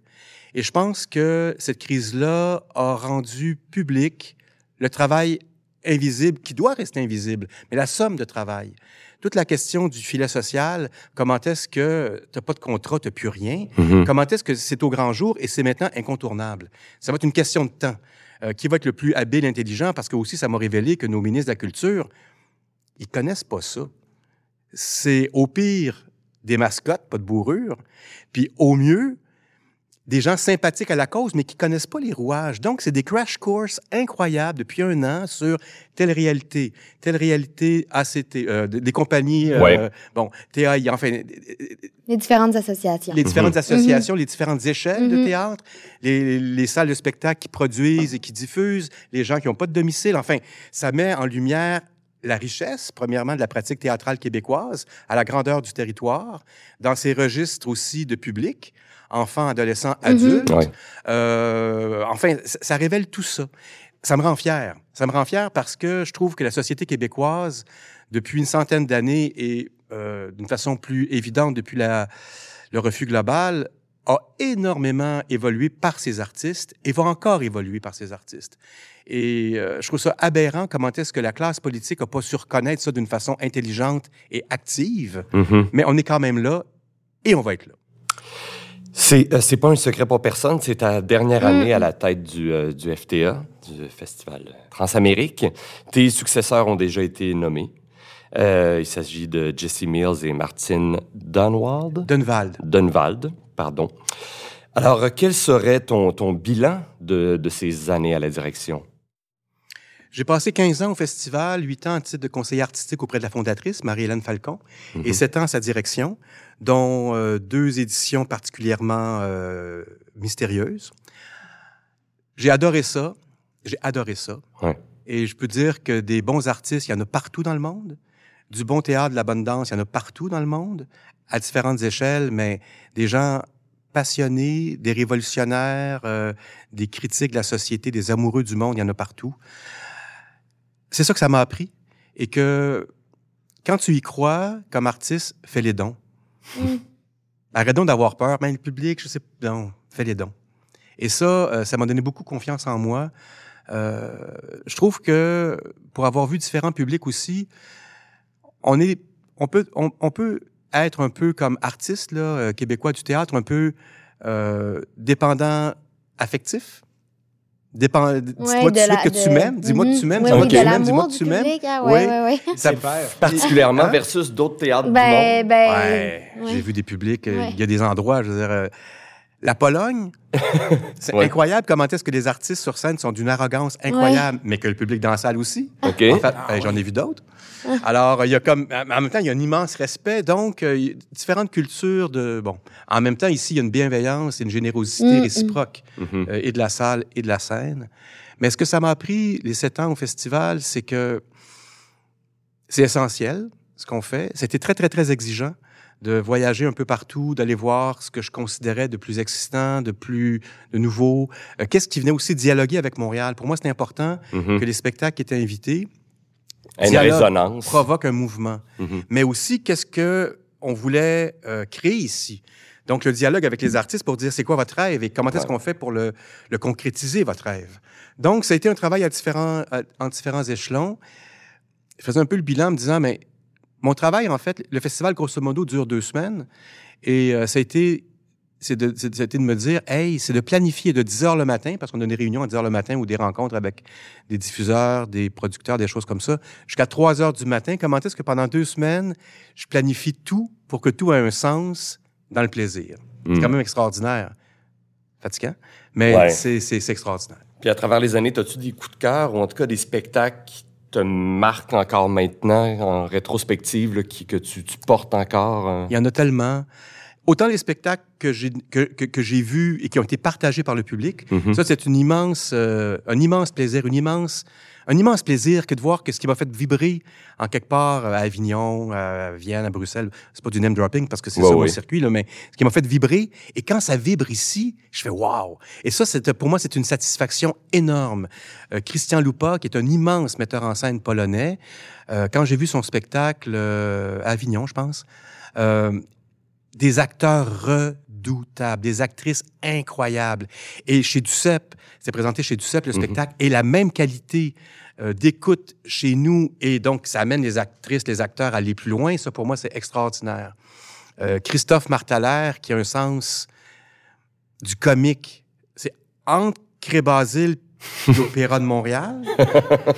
S5: Et je pense que cette crise-là a rendu public le travail invisible, qui doit rester invisible, mais la somme de travail. Toute la question du filet social, comment est-ce que tu pas de contrat, tu n'as plus rien,
S1: Mhm.
S5: comment est-ce que c'est au grand jour et c'est maintenant incontournable? Ça va être une question de temps. Euh, qui va être le plus habile, intelligent, parce que aussi ça m'a révélé que nos ministres de la Culture, ils connaissent pas ça. C'est au pire des mascottes, pas de bourrure, puis au mieux, des gens sympathiques à la cause, mais qui connaissent pas les rouages. Donc, c'est des crash courses incroyables depuis un an sur telle réalité, telle réalité ACT, euh, des des compagnies, euh,
S1: Ouais.
S5: bon, TAI, enfin,
S3: Les différentes associations.
S5: les différentes
S1: Mhm.
S5: associations, les différentes échelles de
S3: Mhm.
S5: théâtre, les, les salles de spectacle qui produisent et qui diffusent, les gens qui n'ont pas de domicile. Enfin, ça met en lumière la richesse, premièrement, de la pratique théâtrale québécoise, à la grandeur du territoire, dans ses registres aussi de public, enfants, adolescents, adultes.
S1: Ouais.
S5: Euh, enfin, ça, ça révèle tout ça. Ça me rend fier. Ça me rend fier parce que je trouve que la société québécoise, depuis une centaine d'années et euh, d'une façon plus évidente depuis la, le refus global, a énormément évolué par ses artistes et va encore évoluer par ses artistes. Et euh, je trouve ça aberrant comment est-ce que la classe politique n'a pas su reconnaître ça d'une façon intelligente et active,
S1: Mhm.
S5: mais on est quand même là et on va être là.
S1: C'est euh, c'est pas un secret pour personne, c'est ta dernière
S3: Mm.
S1: année à la tête du, euh, du FTA, du Festival Transamérique. Tes successeurs ont déjà été nommés. Euh, il s'agit de Jesse Mills et Martine Dunwald.
S5: Dunwald.
S1: Dunwald, pardon. Alors, quel serait ton, ton bilan de, de ces années à la direction?
S5: J'ai passé 15 ans au festival, 8 ans en titre de conseiller artistique auprès de la fondatrice, Marie-Hélène Falcon, et
S1: Mhm.
S5: 7 ans à sa direction, dont euh, deux éditions particulièrement euh, mystérieuses. J'ai adoré ça. J'ai adoré ça.
S1: Ouais.
S5: Et je peux dire que des bons artistes, il y en a partout dans le monde. Du bon théâtre, de la bonne danse, il y en a partout dans le monde, à différentes échelles, mais des gens passionnés, des révolutionnaires, euh, des critiques de la société, des amoureux du monde, il y en a partout. C'est ça que ça m'a appris. Et que quand tu y crois, comme artiste, fais les dons.
S3: Mm.
S5: Arrête donc d'avoir peur. Mais le public, je sais pas. Non, fais les dons. Et ça, euh, ça m'a donné beaucoup confiance en moi. Euh, je trouve que pour avoir vu différents publics aussi, on est, on peut, on, on peut être un peu comme artiste là, euh, québécois du théâtre, un peu euh, dépendant affectif? Dépend, dis-moi
S3: Ouais,
S5: tout de
S3: de
S5: suite
S3: la-
S5: que tu m'aimes. Dis-moi que tu m'aimes.
S3: Oui,
S5: Dis-moi
S3: oui,
S5: que
S3: de
S5: tu m'aimes. Dis-moi que tu m'aimes.
S3: ah, ouais, ouais.
S5: Ça.
S1: Particulièrement
S5: Hein?
S1: versus d'autres théâtres
S3: Ben,
S1: du
S3: ben,
S5: Ouais,
S3: ouais.
S5: j'ai vu des publics, euh,
S3: Ouais.
S5: il y a des endroits, je veux dire, euh, la Pologne, c'est
S1: Ouais.
S5: incroyable comment est-ce que les artistes sur scène sont d'une arrogance incroyable, mais que le public dans la salle aussi. En fait, ben, j'en ai vu d'autres. Alors, il y a comme, en même temps, il y a un immense respect. Donc, euh, il y a différentes cultures de, bon, en même temps, ici, il y a une bienveillance et une générosité
S3: Mm, mm.
S5: réciproque
S1: Mhm.
S5: euh, et de la salle et de la scène. Mais ce que ça m'a appris les sept ans au festival, c'est que c'est essentiel ce qu'on fait. C'était très, très, très exigeant de voyager un peu partout, d'aller voir ce que je considérais de plus excitant, de plus de nouveau. Euh, Qu'est-ce qui venait aussi dialoguer avec Montréal? Pour moi, c'était important
S1: Mhm.
S5: que les spectacles qui étaient invités
S1: Une résonance.
S5: provoquent un mouvement.
S1: Mhm.
S5: Mais aussi, qu'est-ce que on voulait euh, créer ici? Donc, le dialogue avec les artistes pour dire c'est quoi votre rêve et comment est-ce qu'on fait pour le, le concrétiser, votre rêve? Donc, ça a été un travail à différents, à- en différents échelons. Je faisais un peu le bilan en me disant, mais mon travail, en fait, le festival, grosso modo, dure deux semaines. Et euh, ça a été, c'est de, de me dire, hey, c'est de planifier de 10 heures le matin, parce qu'on a des réunions à 10 heures le matin ou des rencontres avec des diffuseurs, des producteurs, des choses comme ça, jusqu'à 3 heures du matin. Comment est-ce que pendant deux semaines, je planifie tout pour que tout ait un sens dans le plaisir? C'est quand même extraordinaire. Fatigant, mais
S1: Ouais.
S5: c'est, c'est, c'est extraordinaire.
S1: Puis à travers les années, as-tu des coups de cœur ou en tout cas des spectacles qui te marquent encore maintenant en rétrospective, là, qui, que tu, tu portes encore? euh?
S5: Il y en a tellement. autant les spectacles que j'ai que, que, que j'ai vus et qui ont été partagés par le public,
S1: Mhm.
S5: ça c'est une immense euh, un immense plaisir, une immense un immense plaisir que de voir que ce qui m'a fait vibrer en quelque part euh, à Avignon, à Vienne, à Bruxelles, c'est pas du name dropping parce que c'est
S1: Ouais,
S5: ça mon
S1: ouais.
S5: circuit là, mais ce qui m'a fait vibrer et quand ça vibre ici, je fais waouh. Et ça c'est pour moi c'est une satisfaction énorme. Euh, Christian Lupa qui est un immense metteur en scène polonais, euh, quand j'ai vu son spectacle euh, à Avignon, je pense, des acteurs redoutables, des actrices incroyables. Et chez Duceppe, c'est présenté chez Duceppe, le
S1: Mhm.
S5: spectacle, et la même qualité euh, d'écoute chez nous, et donc ça amène les actrices, les acteurs à aller plus loin. Ça, pour moi, c'est extraordinaire. Euh, Christophe Martalère, qui a un sens du comique, c'est entre Cré-Basile l'Opéra de Montréal.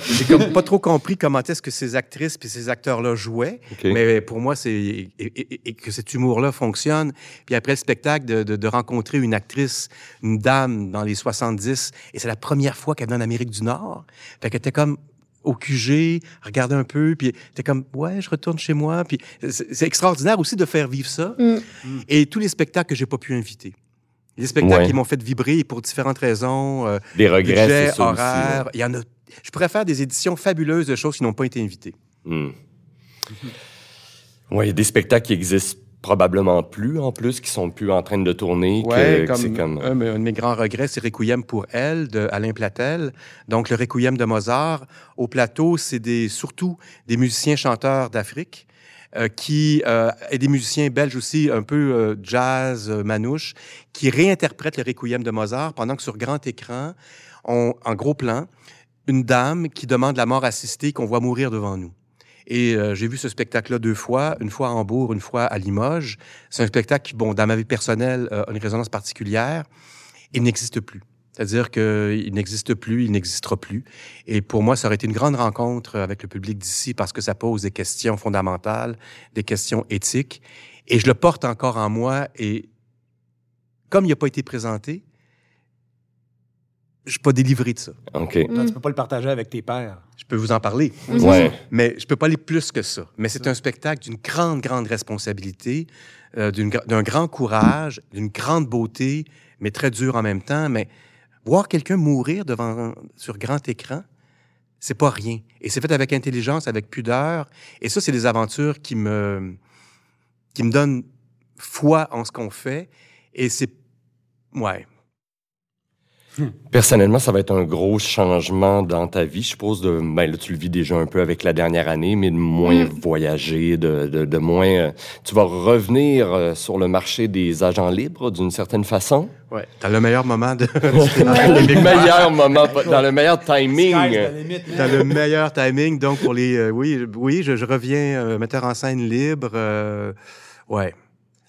S5: J'ai comme pas trop compris comment est-ce que ces actrices puis ces acteurs-là jouaient. Mais pour moi, c'est et, et- et que cet humour-là fonctionne. Puis après le spectacle, de, de- de rencontrer une actrice, une dame dans les 70, et c'est la première fois qu'elle venait en Amérique du Nord. Fait qu'elle était comme au QG, regardait un peu, puis t'es comme ouais, je retourne chez moi. Puis c'est c'est extraordinaire aussi de faire vivre ça.
S3: Mm.
S5: Et tous les spectacles que j'ai pas pu inviter. Les spectacles
S1: Ouais.
S5: qui m'ont fait vibrer pour différentes raisons. euh,
S1: Des regrets,
S5: budget,
S1: ça aussi.
S5: horaire.
S1: là.
S5: Il y en a. Je pourrais faire des éditions fabuleuses de choses qui n'ont pas été invitées.
S1: Hmm. Ouais, il y a des spectacles qui existent probablement plus, en plus, qui sont plus en train de tourner.
S5: Ouais,
S1: que
S5: comme. Un, un de mes grands regrets, c'est Requiem pour elle de Alain Platel. Donc, le Requiem de Mozart. Au plateau, c'est des, surtout des musiciens chanteurs d'Afrique. Euh, qui euh, et des musiciens belges aussi un peu euh, jazz euh, manouche qui réinterprètent le requiem de Mozart pendant que sur grand écran on, en gros plan une dame qui demande la mort assistée qu'on voit mourir devant nous et euh, j'ai vu ce spectacle-là deux fois, une fois à Hambourg, une fois à Limoges. C'est un spectacle qui, bon, dans ma vie personnelle, euh, a une résonance particulière. Il n'existe plus. C'est-à-dire qu'il n'existe plus, il n'existera plus. Et pour moi, ça aurait été une grande rencontre avec le public d'ici parce que ça pose des questions fondamentales, des questions éthiques. Et je le porte encore en moi. Et comme il n'a pas été présenté, je suis pas délivré de ça.
S1: OK.
S2: Toi, tu peux pas le partager avec tes pères.
S5: Je peux vous en parler.
S1: Ouais.
S5: Mais je peux pas aller plus que ça. Mais c'est un spectacle d'une grande, grande responsabilité, euh, d'un grand courage, d'une grande beauté, mais très dur en même temps. Mais voir quelqu'un mourir devant sur grand écran, c'est pas rien. Et c'est fait avec intelligence, avec pudeur. Et ça, c'est des aventures qui me qui me donnent foi en ce qu'on fait. Et c'est ouais.
S1: Personnellement, ça va être un gros changement dans ta vie. Je suppose de, ben là, tu le vis déjà un peu avec la dernière année, mais de moins
S3: Mm.
S1: voyager, de, de, de moins. euh, tu vas revenir euh, sur le marché des agents libres d'une certaine façon?
S5: Ouais. T'as le meilleur moment de.
S1: Dans le meilleur moment, dans le meilleur timing.
S5: Dans le meilleur timing, donc pour les... euh, oui, oui, je, je reviens euh, metteur en scène libre. euh, ouais,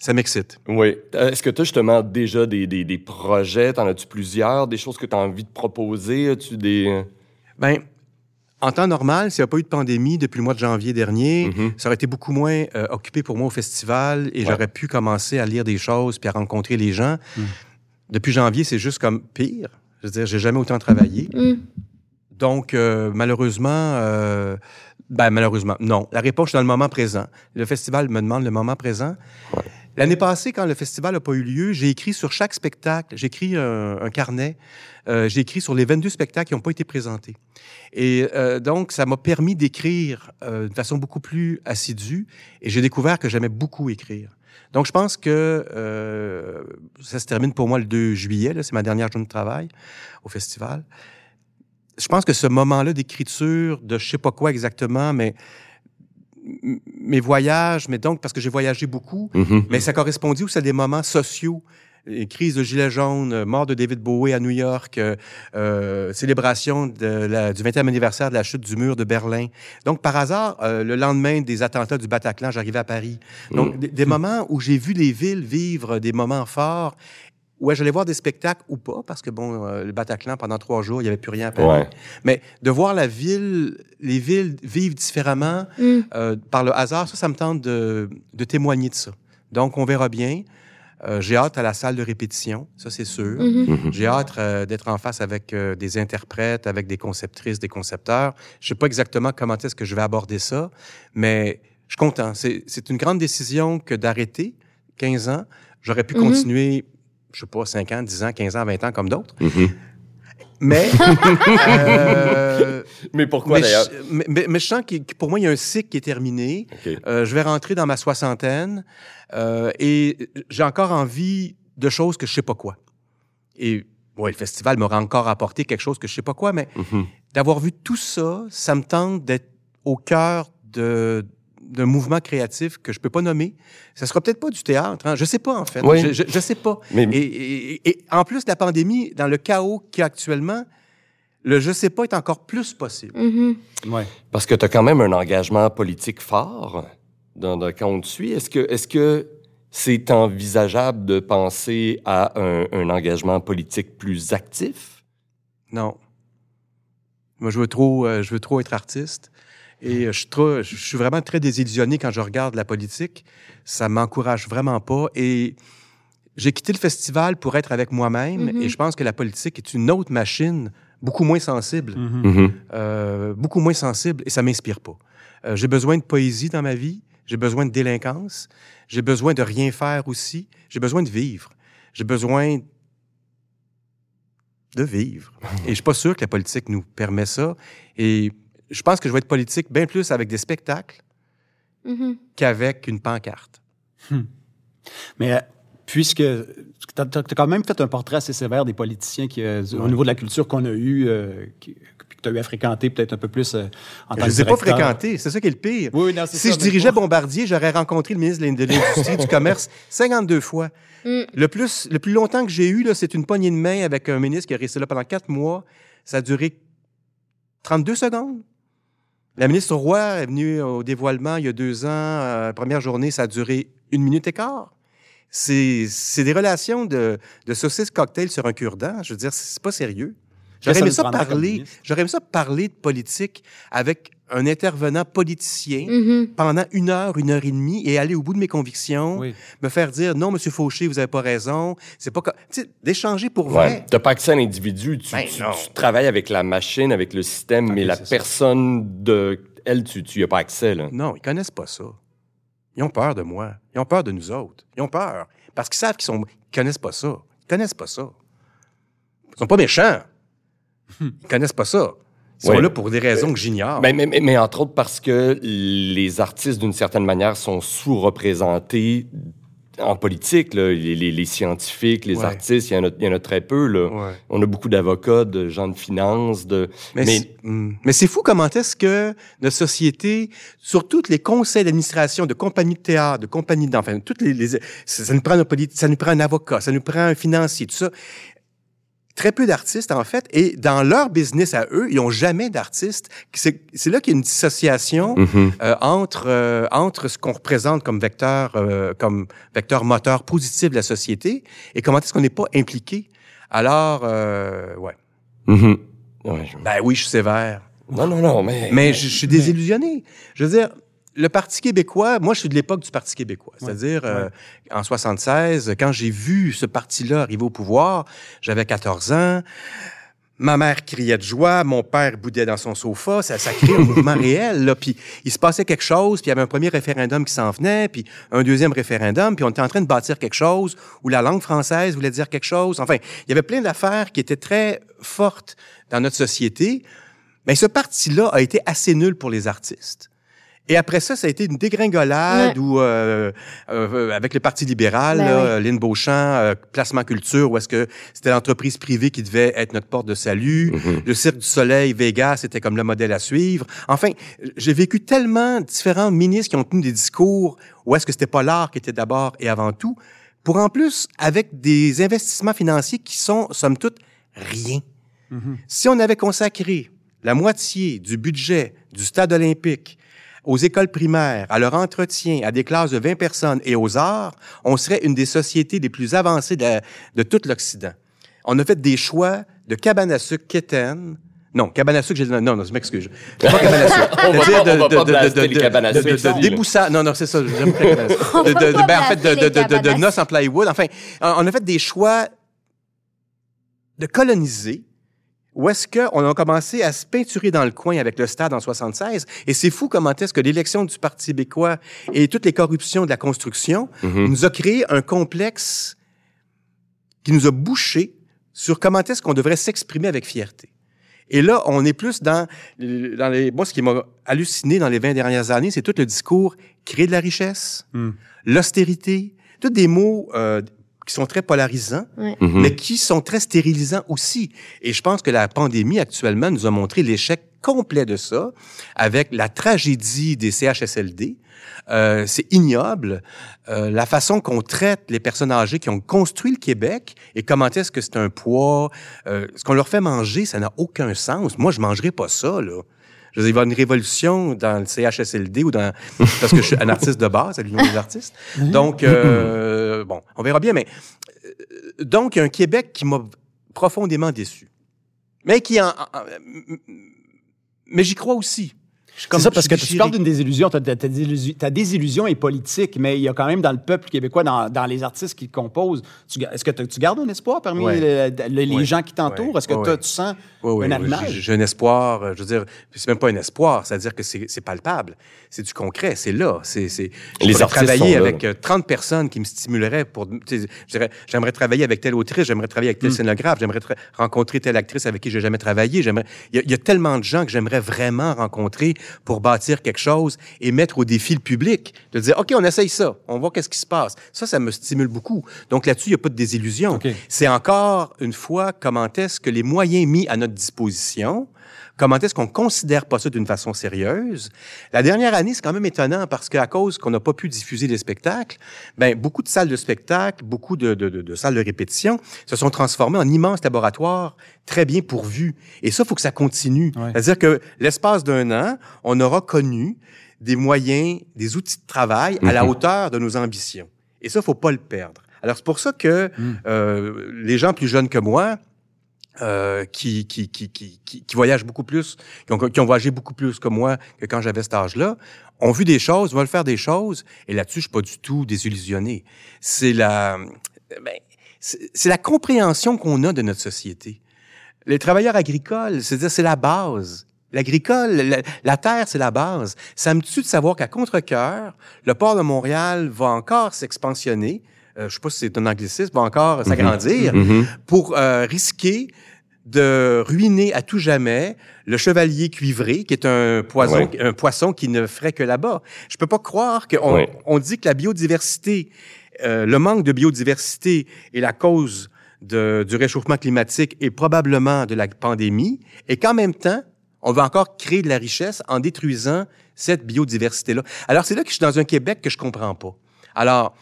S5: ça m'excite.
S1: Oui. Euh, Est-ce que tu as justement déjà des, des, des projets? T'en as-tu plusieurs? Des choses que tu as envie de proposer? As-tu des.
S5: Ben, en temps normal, s'il n'y a pas eu de pandémie depuis le mois de janvier dernier,
S1: Mhm.
S5: ça aurait été beaucoup moins euh, occupé pour moi au festival et
S1: Ouais.
S5: j'aurais pu commencer à lire des choses puis à rencontrer les gens.
S2: Mhm.
S5: Depuis janvier, c'est juste comme pire. Je veux dire, j'ai jamais autant travaillé.
S3: Mm.
S5: Donc, euh, malheureusement, euh, ben, malheureusement, non. La réponse, je suis dans le moment présent. Le festival me demande le moment présent.
S1: Ouais.
S5: L'année passée, quand le festival n'a pas eu lieu, j'ai écrit sur chaque spectacle, j'ai écrit un, un carnet, euh, j'ai écrit sur les 22 spectacles qui n'ont pas été présentés. Et euh, donc, ça m'a permis d'écrire euh, de façon beaucoup plus assidue. Et j'ai découvert que j'aimais beaucoup écrire. Donc, je pense que euh, ça se termine pour moi le 2 juillet, c'est ma dernière journée de travail au festival. Je pense que ce moment-là d'écriture, de je sais pas quoi exactement, mais mes voyages, mais donc parce que j'ai voyagé beaucoup,
S1: Mhm.
S5: mais ça correspondait aussi à des moments sociaux. Les crises de Gilets jaunes, euh, mort de David Bowie à New York, euh, euh, célébration de la- du 20e anniversaire de la chute du mur de Berlin. Donc, par hasard, euh, le lendemain des attentats du Bataclan, j'arrivais à Paris. Donc, des, des moments où j'ai vu les villes vivre des moments forts, où j'allais voir des spectacles ou pas, parce que, bon, euh, le Bataclan, pendant trois jours, il n'y avait plus rien à Paris.
S1: Ouais.
S5: Mais de voir la ville, les villes vivre différemment
S3: Mm.
S5: euh, par le hasard, ça, ça me tente de, de témoigner de ça. Donc, on verra bien. Euh, j'ai hâte à la salle de répétition, ça c'est sûr.
S3: Mhm.
S1: Mhm.
S5: J'ai hâte euh, d'être en face avec euh, des interprètes, avec des conceptrices, des concepteurs. Je sais pas exactement comment est-ce que je vais aborder ça, mais je suis content. C'est c'est une grande décision que d'arrêter 15 ans J'aurais pu
S3: Mhm.
S5: continuer, je sais pas, 5 ans, 10 ans, 15 ans, 20 ans comme d'autres.
S1: Mhm.
S5: Mais, euh,
S1: Mais pourquoi
S5: mais,
S1: d'ailleurs?
S5: je, mais, mais- mais je sens que pour moi, il y a un cycle qui est terminé. Euh, je vais rentrer dans ma soixantaine euh, et j'ai encore envie de choses que je sais pas quoi. Et ouais, le festival m'aura encore apporté quelque chose que je sais pas quoi, mais
S1: Mhm.
S5: d'avoir vu tout ça, ça me tente d'être au cœur de d'un mouvement créatif que je peux pas nommer. Ça sera peut-être pas du théâtre, hein. je sais pas en fait.
S1: Oui.
S5: Je, je, je sais pas.
S1: Mais-
S5: Et, et- et en plus de la pandémie, dans le chaos qu'il y a actuellement, le je sais pas est encore plus possible.
S3: Mhm.
S2: Ouais.
S1: Parce que tu as quand même un engagement politique fort dans, dans- quand on te suit. Est-ce que est-ce que c'est envisageable de penser à un, un engagement politique plus actif?
S5: Non. Moi, je veux trop, euh, je veux trop être artiste. Et euh, je, suis trop- je suis vraiment très désillusionné quand je regarde la politique. Ça m'encourage vraiment pas. Et j'ai quitté le festival pour être avec moi-même.
S3: Mhm.
S5: Et je pense que la politique est une autre machine, beaucoup moins sensible.
S2: Mhm.
S1: Mhm.
S5: Euh, beaucoup moins sensible. Et ça m'inspire pas. Euh, j'ai besoin de poésie dans ma vie. J'ai besoin de délinquance. J'ai besoin de rien faire aussi. J'ai besoin de vivre. J'ai besoin de vivre. Et je suis pas sûr que la politique nous permet ça. Et je pense que je vais être politique bien plus avec des spectacles
S3: Mhm.
S5: qu'avec une pancarte.
S2: Mais euh, puisque tu as, quand même fait un portrait assez sévère des politiciens qui, euh, au niveau de la culture qu'on a eu, euh, qui- que tu as eu à fréquenter peut-être un peu plus euh, en tant
S5: Je
S2: que
S5: les ai pas fréquentés, c'est ça qui est le pire.
S2: Oui, non, c'est
S5: Si
S2: ça,
S5: je dirigeais. Bombardier, j'aurais rencontré le ministre de l'Industrie, du Commerce 52 fois.
S3: Mm.
S5: Le, plus, le plus longtemps que j'ai eu, là, c'est une poignée de main avec un ministre qui est resté là pendant quatre mois. Ça a duré 32 secondes. La ministre Roy est venue au dévoilement il y a deux ans. Euh, première journée, ça a duré une minute et quart. C'est des relations de, de saucisse cocktail sur un cure-dent. Je veux dire, c'est pas sérieux. J'aurais aimé ça parler. J'aurais aimé ça parler de politique avec un intervenant politicien
S3: Mhm.
S5: pendant une heure, une heure et demie et aller au bout de mes convictions,
S2: Oui.
S5: me faire dire non, Monsieur Fauché, vous avez pas raison. C'est pas co- tu sais, d'échanger pour
S1: Ouais.
S5: vrai.
S1: T'as pas accès à l'individu. Tu,
S5: Ben
S1: tu- travailles avec la machine, avec le système, mais
S2: Ok,
S1: la
S2: ça.
S1: personne de elle, tu tu y as pas accès là.
S5: Non, ils connaissent pas ça. Ils ont peur de moi. Ils ont peur de nous autres. Ils ont peur parce qu'ils savent qu'ils sont, ils connaissent pas ça. Ils connaissent pas ça. Ils sont pas méchants. Ils connaissent pas ça. Ils sont
S1: Ouais.
S5: là pour des raisons que j'ignore.
S1: Mais, mais, mais- mais entre autres parce que les artistes, d'une certaine manière, sont sous-représentés en politique. là. Les, les- les scientifiques, les
S5: Ouais.
S1: artistes, il y, en a, il y en a très peu. Là.
S5: Ouais.
S1: On a beaucoup d'avocats, de gens de finance, de...
S5: Mais,
S1: mais-
S5: c'est- fou comment est-ce que notre société, sur tous les conseils d'administration de compagnies de théâtre, de compagnies d'enfants, toutes les, les- ça, ça nous prend un ça nous prend un avocat, ça nous prend un financier, tout ça. Très peu d'artistes, en fait, et dans leur business à eux, ils n'ont jamais d'artistes. C'est c'est là qu'il y a une dissociation
S1: Mhm.
S5: euh, entre, euh, entre ce qu'on représente comme vecteur, euh, comme vecteur moteur positif de la société et comment est-ce qu'on n'est pas impliqué. Alors, euh, ouais.
S1: Ouais, je-
S5: Ben oui, je suis sévère.
S1: Non, non, non, mais...
S5: Mais je, je suis désillusionné. Je veux dire, le Parti québécois, moi, je suis de l'époque du Parti québécois. C'est-à-dire, euh, en 76, quand j'ai vu ce parti-là arriver au pouvoir, j'avais 14 ans. Ma mère criait de joie, mon père boudait dans son sofa, ça, ça crée un mouvement réel. Là. Puis il se passait quelque chose, puis il y avait un premier référendum qui s'en venait, puis un deuxième référendum, puis on était en train de bâtir quelque chose où la langue française voulait dire quelque chose. Enfin, il y avait plein d'affaires qui étaient très fortes dans notre société. Mais ce parti-là a été assez nul pour les artistes. Et après ça, ça a été une dégringolade
S3: Ouais.
S5: où, euh, euh, avec le Parti libéral,
S3: Ben
S5: là, Lynn Beauchamp, euh, Placement Culture, où est-ce que c'était l'entreprise privée qui devait être notre porte de salut.
S1: Mhm.
S5: Le Cirque du Soleil, Vegas, c'était comme le modèle à suivre. Enfin, j'ai vécu tellement différents ministres qui ont tenu des discours où est-ce que c'était pas l'art qui était d'abord et avant tout, pour en plus, avec des investissements financiers qui sont, somme toute, rien. Si on avait consacré la moitié du budget du stade olympique aux écoles primaires, à leur entretien, à des classes de 20 personnes et aux arts, on serait une des sociétés les plus avancées de, la- de tout l'Occident. On a fait des choix de cabane à sucre quétaine. Non, cabane à sucre, j'ai dit non, non, je m'excuse. C'est pas cabane à sucre.
S1: On va à
S5: de-
S1: sucre
S5: de- de
S1: ici, là.
S5: déboussa- Non, non, c'est ça. j'aime pas les cabanes à sucre.
S3: On
S5: De,
S3: va
S5: de, de- ben, en fait, de, de, de, de, de noces en plywood. Enfin, on a fait des choix de coloniser où est-ce qu'on a commencé à se peinturer dans le coin avec le stade en 76. Et c'est fou comment est-ce que l'élection du Parti québécois et toutes les corruptions de la construction
S1: Mhm.
S5: nous a créé un complexe qui nous a bouché sur comment est-ce qu'on devrait s'exprimer avec fierté. Et là, on est plus dans, dans les... Moi, ce qui m'a halluciné dans les 20 dernières années, c'est tout le discours créer de la richesse,
S2: Hmm.
S5: l'austérité, tous des mots euh, qui sont très polarisants,
S3: Ouais.
S1: Mhm.
S5: mais qui sont très stérilisants aussi. Et je pense que la pandémie actuellement nous a montré l'échec complet de ça, avec la tragédie des CHSLD. Euh, c'est ignoble euh, la façon qu'on traite les personnes âgées qui ont construit le Québec et comment est-ce que c'est un poids. Euh, ce qu'on leur fait manger, ça n'a aucun sens. Moi, je mangerais pas ça là. Je veux dire, il va y avoir une révolution dans le CHSLD ou dans parce que je suis un artiste de base à l'Union des artistes. Donc euh, bon, on verra bien, mais euh, donc un Québec qui m'a profondément déçu, mais qui en, en- mais j'y crois aussi. Je suis comme-
S2: C'est ça, parce que tu parles d'une désillusion. Ta, ta- ta désillusion. ta désillusion est politique, mais il y a quand même dans le peuple québécois, dans, dans les artistes qui composent, est-ce que tu gardes un espoir parmi
S5: Ouais.
S2: le- le- les
S5: Ouais.
S2: gens qui t'entourent?
S5: Ouais.
S2: Est-ce que tu sens un allumage?
S5: j'ai- J'ai un espoir. euh, Je veux dire, c'est même pas un espoir, c'est-à-dire que c'est palpable, c'est du concret, c'est là. C'est
S1: Les
S5: travailler
S1: sont là.
S5: avec euh, 30 personnes qui me stimuleraient pour. j'aimerais travailler avec telle autrice, j'aimerais travailler avec tel scénographe, j'aimerais rencontrer telle actrice avec qui j'ai jamais travaillé. Y, il y a tellement de gens que j'aimerais vraiment rencontrer pour bâtir quelque chose et mettre au défi le public, de dire ok, on essaye ça, on voit qu'est-ce qui se passe. Ça, ça me stimule beaucoup. Donc là-dessus, il n'y a pas de désillusion. C'est encore une fois comment est-ce que les moyens mis à notre disposition, comment est-ce qu'on considère pas ça d'une façon sérieuse? La dernière année, c'est quand même étonnant parce qu'à cause qu'on n'a pas pu diffuser les spectacles, ben beaucoup de salles de spectacle, beaucoup de, de, de, de salles de répétition se sont transformées en immenses laboratoires très bien pourvus. Et ça, faut que ça continue.
S2: Ouais.
S5: C'est-à-dire que l'espace d'un an, on aura connu des moyens, des outils de travail à la
S1: Mhm.
S5: hauteur de nos ambitions. Et ça, faut pas le perdre. Alors, c'est pour ça que
S2: Mm.
S5: euh, les gens plus jeunes que moi, euh, qui, qui, qui, qui, qui, qui voyagent beaucoup plus, qui ont, qui ont voyagé beaucoup plus que moi que quand j'avais cet âge-là, ont vu des choses, veulent faire des choses, et là-dessus, je suis pas du tout désillusionné. C'est la, ben, c'est la compréhension qu'on a de notre société. Les travailleurs agricoles, c'est-à-dire, c'est la base. L'agricole, la, la terre, c'est la base. Ça me tue de savoir qu'à contre-cœur, le port de Montréal va encore s'expansionner. Euh, je sais pas si c'est un anglicisme, va encore s'agrandir
S1: Mhm.
S5: pour euh, risquer de ruiner à tout jamais le chevalier cuivré, qui est un poison,
S1: Ouais.
S5: un poisson qui ne ferait que là-bas. Je peux pas croire qu'on
S1: Ouais.
S5: on dit que la biodiversité, euh, le manque de biodiversité est la cause de- du réchauffement climatique et probablement de la pandémie, et qu'en même temps, on va encore créer de la richesse en détruisant cette biodiversité-là. Alors, c'est là que je suis dans un Québec que je comprends pas. Alors,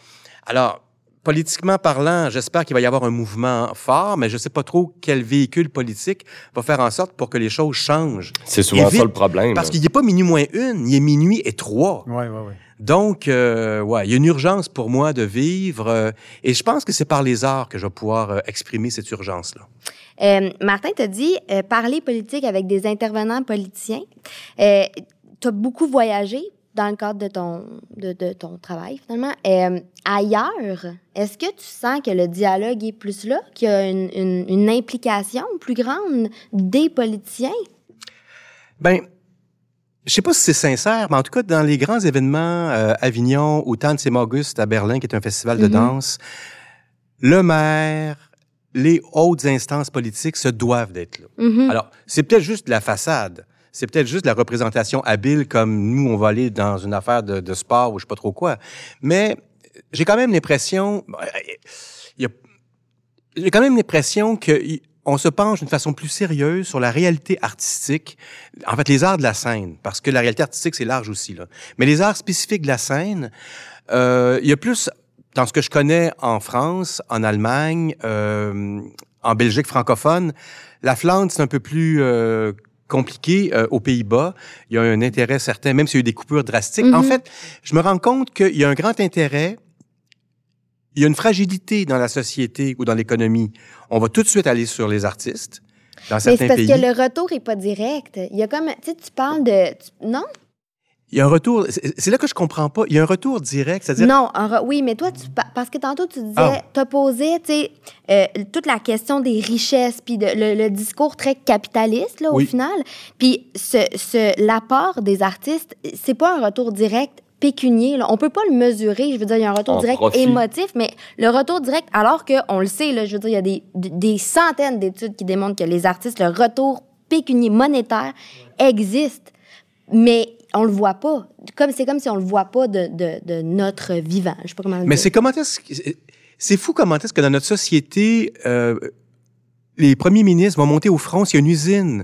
S5: alors, politiquement parlant, j'espère qu'il va y avoir un mouvement fort, mais je sais pas trop quel véhicule politique va faire en sorte pour que les choses changent.
S1: C'est souvent
S5: vite,
S1: ça le problème.
S5: Parce qu'il n'est pas minuit moins une, il est minuit et trois.
S2: Oui, oui, oui.
S5: Donc, euh, ouais, il y a une urgence pour moi de vivre, euh, et je pense que c'est par les arts que je vais pouvoir euh, exprimer cette urgence-là.
S3: Euh, Martin t'a dit euh, parler politique avec des intervenants politiciens. Euh, tu as beaucoup voyagé dans le cadre de ton, de, de ton travail, finalement. Euh, ailleurs, est-ce que tu sens que le dialogue est plus là, qu'il y a une, une- une implication plus grande des politiciens?
S5: Ben, je sais pas si c'est sincère, mais en tout cas, dans les grands événements, euh, Avignon ou Tanz im August à Berlin, qui est un festival de
S3: Mhm.
S5: danse, le maire, les hautes instances politiques se doivent d'être là.
S3: Mhm.
S5: Alors, c'est peut-être juste la façade. C'est peut-être juste la représentation habile comme nous, on va aller dans une affaire de, sport ou je sais pas trop quoi. Mais j'ai quand même l'impression, j'ai quand même l'impression que on se penche d'une façon plus sérieuse sur la réalité artistique. En fait, les arts de la scène, parce que la réalité artistique, c'est large aussi, là. Mais les arts spécifiques de la scène, euh, il y a plus, dans ce que je connais en France, en Allemagne, euh, en Belgique francophone, la Flandre, c'est un peu plus euh, compliqué. Euh, aux Pays-Bas, il y a un intérêt certain, même s'il y a eu des coupures drastiques. En
S3: Mhm.
S5: fait, je me rends compte qu'il y a un grand intérêt il y a une fragilité dans la société ou dans l'économie. On va tout de suite aller sur les artistes dans
S3: Mais c'est
S5: certains
S3: parce
S5: pays.
S3: que le retour est pas direct. Il y a comme, tu sais, tu parles de, tu- non?
S5: Il y a un retour. C'est là que je comprends pas. Il y a un retour direct, c'est-à-dire.
S3: Non, un re- oui, mais toi, tu, pa- parce que tantôt, tu disais,
S5: Ah.
S3: t'as posé, tu sais, euh, toute la question des richesses, puis de- le, le discours très capitaliste, là, au
S5: Oui.
S3: final. Puis ce, ce, l'apport des artistes, c'est pas un retour direct pécunier. Là. On peut pas le mesurer. Je veux dire, il y a un retour
S1: En
S3: direct
S1: profit.
S3: émotif, mais le retour direct, alors qu'on le sait, là, je veux dire, il y a des, des centaines d'études qui démontrent que les artistes, le retour pécunier monétaire existe, mais on le voit pas. Comme c'est comme si on le voit pas de, de, de notre vivant. Je sais pas comment le
S5: Mais
S3: dire.
S5: c'est comment est-ce que- c'est fou comment est-ce que dans notre société, euh, les premiers ministres vont monter au front s'il y a une usine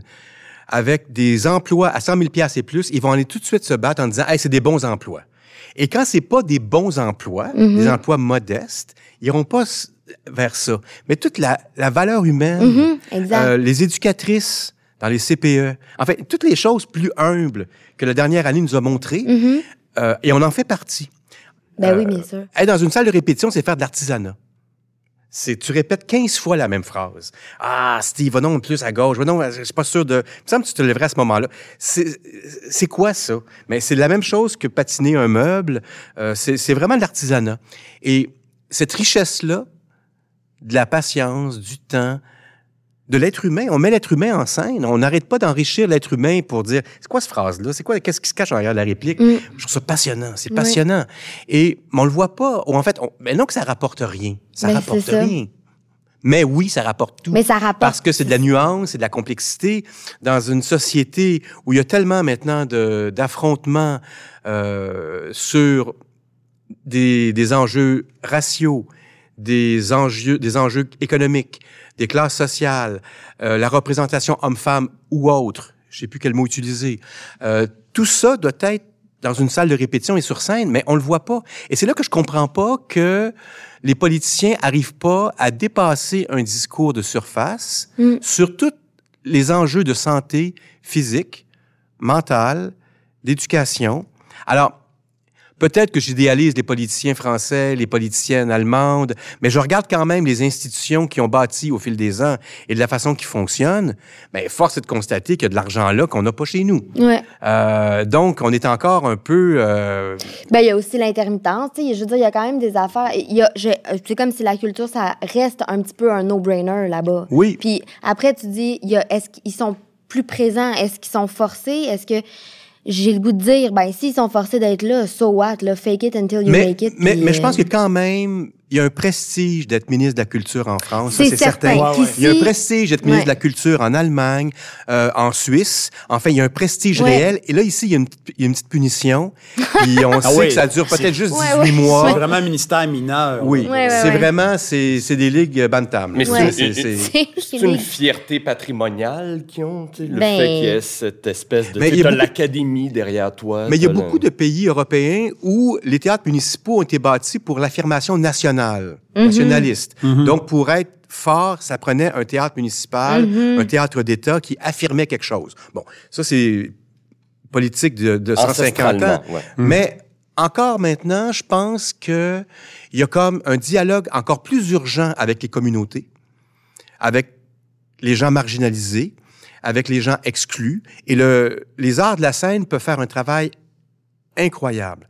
S5: avec des emplois à 100 000 piastres et plus, ils vont aller tout de suite se battre en disant, hey, c'est des bons emplois. Et quand c'est pas des bons emplois,
S3: Mhm.
S5: des emplois modestes, ils iront pas vers ça. Mais toute la, la valeur humaine,
S3: Mhm, exact.
S5: euh, les éducatrices dans les CPE, en fait, toutes les choses plus humbles que la dernière année nous a montrées,
S3: Mhm.
S5: euh, et on en fait partie.
S3: Ben oui,
S5: euh,
S3: bien sûr.
S5: Être dans une salle de répétition, c'est faire de l'artisanat. C'est, tu répètes 15 fois la même phrase. Ah, Steve, va non plus à gauche. Va non, je suis pas sûr de. Il me semble que tu te lèverais à ce moment-là. C'est, quoi ça? Mais c'est la même chose que patiner un meuble. Euh, c'est, c'est vraiment de l'artisanat. Et cette richesse-là, de la patience, du temps, de l'être humain, on met l'être humain en scène. On n'arrête pas d'enrichir l'être humain pour dire, c'est quoi cette phrase-là? C'est quoi, qu'est-ce qui se cache derrière la réplique?
S3: Mm.
S5: Je trouve ça passionnant. C'est
S3: Oui.
S5: passionnant. Et mais on le voit pas. Ou en fait, on, mais non que ça rapporte rien. Ça
S3: Mais
S5: rapporte
S3: ça.
S5: rien. Mais oui, ça rapporte tout.
S3: Mais ça rapporte.
S5: Parce que c'est de la nuance, c'est de la complexité dans une société où il y a tellement maintenant d'affrontements euh, sur des, des enjeux raciaux, des enjeux, des enjeux économiques, des classes sociales, euh, la représentation homme-femme ou autre, je sais plus quel mot utiliser. Euh, tout ça doit être dans une salle de répétition et sur scène, mais on le voit pas. Et c'est là que je comprends pas que les politiciens arrivent pas à dépasser un discours de surface
S3: Mm.
S5: sur tous les enjeux de santé physique, mentale, d'éducation. Alors, Peut-être que j'idéalise les politiciens français, les politiciennes allemandes, mais je regarde quand même les institutions qui ont bâti au fil des ans et de la façon qu'ils fonctionnent. Mais force est de constater qu'il y a de l'argent là qu'on n'a pas chez nous.
S3: Ouais.
S5: Euh, donc, on est encore un peu... euh,
S3: Ben, il y a aussi l'intermittence. tu sais. Je veux dire, il y a quand même des affaires. Il y a, je- c'est comme si la culture, ça reste un petit peu un no-brainer là-bas.
S5: Oui.
S3: Puis après, tu dis, il y a, est-ce qu'ils sont plus présents? Est-ce qu'ils sont forcés? Est-ce que j'ai le goût de dire, ben, s'ils sont forcés d'être là, so what? Là, fake it until you
S5: mais,
S3: make it.
S5: mais, mais je pense
S3: euh,
S5: que quand même, il y a un prestige d'être ministre de la Culture en France. ça,
S3: c'est certain.
S2: Ouais, ouais.
S3: qu'ici-
S5: Il y a un prestige d'être ministre
S3: Ouais.
S5: de la Culture en Allemagne, euh, en Suisse. Enfin, il y a un prestige
S3: Ouais.
S5: réel. Et là, ici, il y a une, petite- il y a une petite punition. Puis on sait
S2: oui.
S5: que ça dure peut-être juste
S3: Ouais,
S5: 18
S3: ouais.
S5: mois.
S2: C'est vraiment un ministère mineur.
S5: Oui,
S3: Ouais, ouais,
S5: c'est
S3: ouais.
S5: vraiment, c'est c'est des ligues euh, bantam.
S1: Mais
S3: Ouais.
S1: c'est-
S5: c'est-
S3: C'est-
S1: C'est une fierté patrimoniale qu'ils ont, tu sais, le
S3: Ben-
S1: fait qu'il y ait cette espèce de...
S5: Mais
S1: tu
S5: il y a
S1: as
S5: beaucoup-
S1: l'académie derrière toi.
S5: Mais il y a beaucoup de pays européens où les théâtres municipaux ont été bâtis pour l'affirmation nationale,
S3: Mhm.
S5: nationaliste. Donc, pour être fort, ça prenait un théâtre municipal,
S3: Mhm.
S5: un théâtre d'État qui affirmait quelque chose. Bon, ça, c'est politique de, de 150 ans.
S1: Ouais.
S5: Mais encore maintenant, je pense que il y a comme un dialogue encore plus urgent avec les communautés, avec les gens marginalisés, avec les gens exclus. Et le, les arts de la scène peuvent faire un travail incroyable.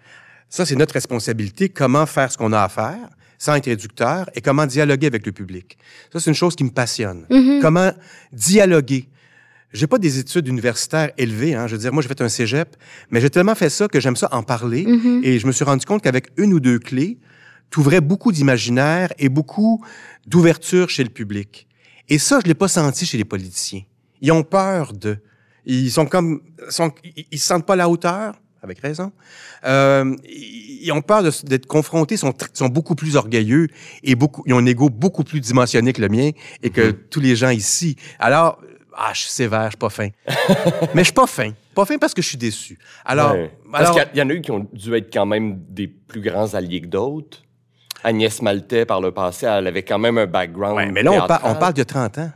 S5: Ça, c'est notre responsabilité, comment faire ce qu'on a à faire sans être réducteur et comment dialoguer avec le public. Ça, c'est une chose qui me passionne.
S3: Mhm.
S5: Comment dialoguer. J'ai pas des études universitaires élevées, hein. Je veux dire, moi, j'ai fait un cégep, mais j'ai tellement fait ça que j'aime ça en parler.
S3: Mhm.
S5: Et je me suis rendu compte qu'avec une ou deux clés, tu ouvrais beaucoup d'imaginaire et beaucoup d'ouverture chez le public. Et ça, je l'ai pas senti chez les politiciens. Ils ont peur de. Ils sont comme, sont, ils, ils se sentent pas à la hauteur, avec raison. Euh, ils ont peur d'être confrontés, ils sont, sont beaucoup plus orgueilleux et beaucoup, ils ont un ego beaucoup plus dimensionné que le mien et que tous les gens ici. Alors, ah, je suis sévère, je suis pas fin. Mais je suis pas fin. Pas fin parce que je suis déçu. Alors,
S1: Ouais. Parce
S5: alors
S1: qu'il y a- il y, en a eu qui ont dû être quand même des plus grands alliés que d'autres. Agnès Maltais, par le passé, elle avait quand même un background.
S5: Ouais, mais là, on, par- on parle de 30 ans.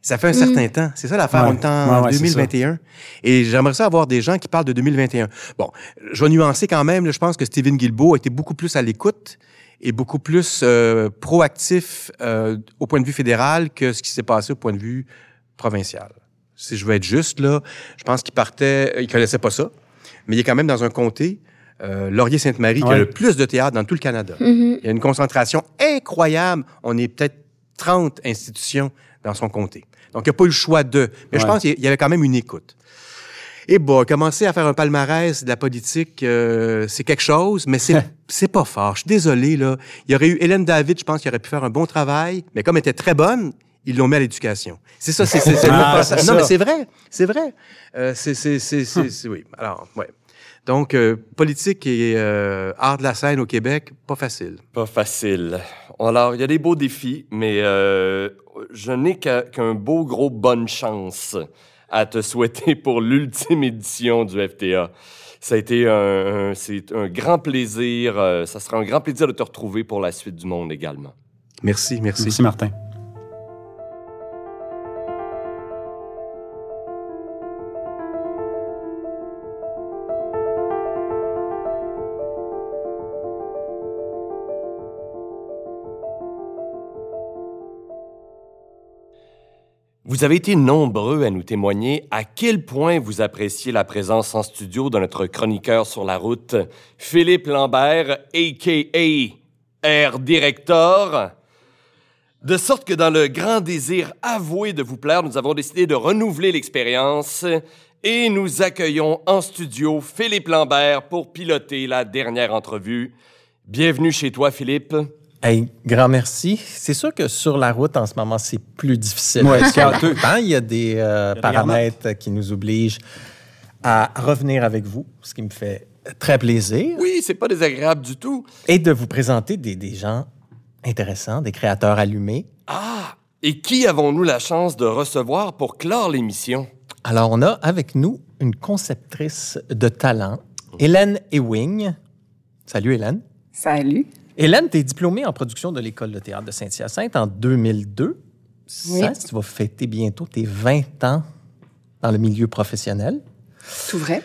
S5: Ça fait un certain temps. C'est ça l'affaire.
S2: Ouais.
S5: On est en
S2: Ouais, ouais, c'est
S5: 2021. Et j'aimerais ça avoir des gens qui parlent de 2021. Bon, je vais nuancer quand même. là, je pense que Stephen Guilbeault a été beaucoup plus à l'écoute et beaucoup plus euh, proactif euh, au point de vue fédéral que ce qui s'est passé au point de vue provincial. Si je veux être juste, là, je pense qu'il partait... Il connaissait pas ça. mais il est quand même dans un comté, euh, Laurier-Sainte-Marie, qui a le plus de théâtre dans tout le Canada.
S3: Mhm.
S5: Il y a une concentration incroyable. On est peut-être 30 institutions dans son comté. Donc, il n'y a pas eu le choix de. Mais je pense qu'il y avait quand même une écoute. Et bon, commencer à faire un palmarès de la politique, euh, c'est quelque chose, mais c'est c'est pas fort. Je suis désolé là. Il y aurait eu Hélène David, je pense, qui aurait pu faire un bon travail, mais comme elle était très bonne, ils l'ont mis à l'éducation. C'est ça, c'est
S2: Ah,
S5: Non,
S2: ça.
S5: mais c'est vrai, c'est vrai. Euh, c'est c'est c'est c'est c'est- oui. Alors, ouais. Donc, euh, politique et euh, art de la scène au Québec, pas facile.
S1: Pas facile. Alors, il y a des beaux défis, mais euh, je n'ai qu'un beau gros bonne chance à te souhaiter pour l'ultime édition du FTA. Ça a été un, un- c'est un grand plaisir. euh, ça sera un grand plaisir de te retrouver pour la suite du monde également.
S5: Merci, merci.
S2: Merci, Martin.
S1: Vous avez été nombreux à nous témoigner à quel point vous appréciez la présence en studio de notre chroniqueur sur la route, Philippe Lambert, a.k.a. Air Director. De sorte que dans le grand désir avoué de vous plaire, nous avons décidé de renouveler l'expérience et nous accueillons en studio Philippe Lambert pour piloter la dernière entrevue. Bienvenue chez toi, Philippe.
S6: Hey, grand merci. C'est sûr que sur la route, en ce moment, c'est plus difficile.
S2: Ouais,
S6: pourtant, il y a des euh,
S2: des
S6: paramètres qui nous obligent à revenir avec vous, ce qui me fait très plaisir,
S1: Oui, c'est pas désagréable du tout.
S6: et de vous présenter des, des gens intéressants, des créateurs allumés.
S1: Ah! Et qui avons-nous la chance de recevoir pour clore l'émission?
S6: Alors, on a avec nous une conceptrice de talent, Hélène Ewing. Salut, Hélène.
S7: Salut.
S6: Hélène, tu es diplômée en production de l'École de théâtre de Saint-Hyacinthe en 2002.
S7: Oui.
S6: Ça, tu vas fêter bientôt tes 20 ans dans le milieu professionnel.
S7: Tout vrai?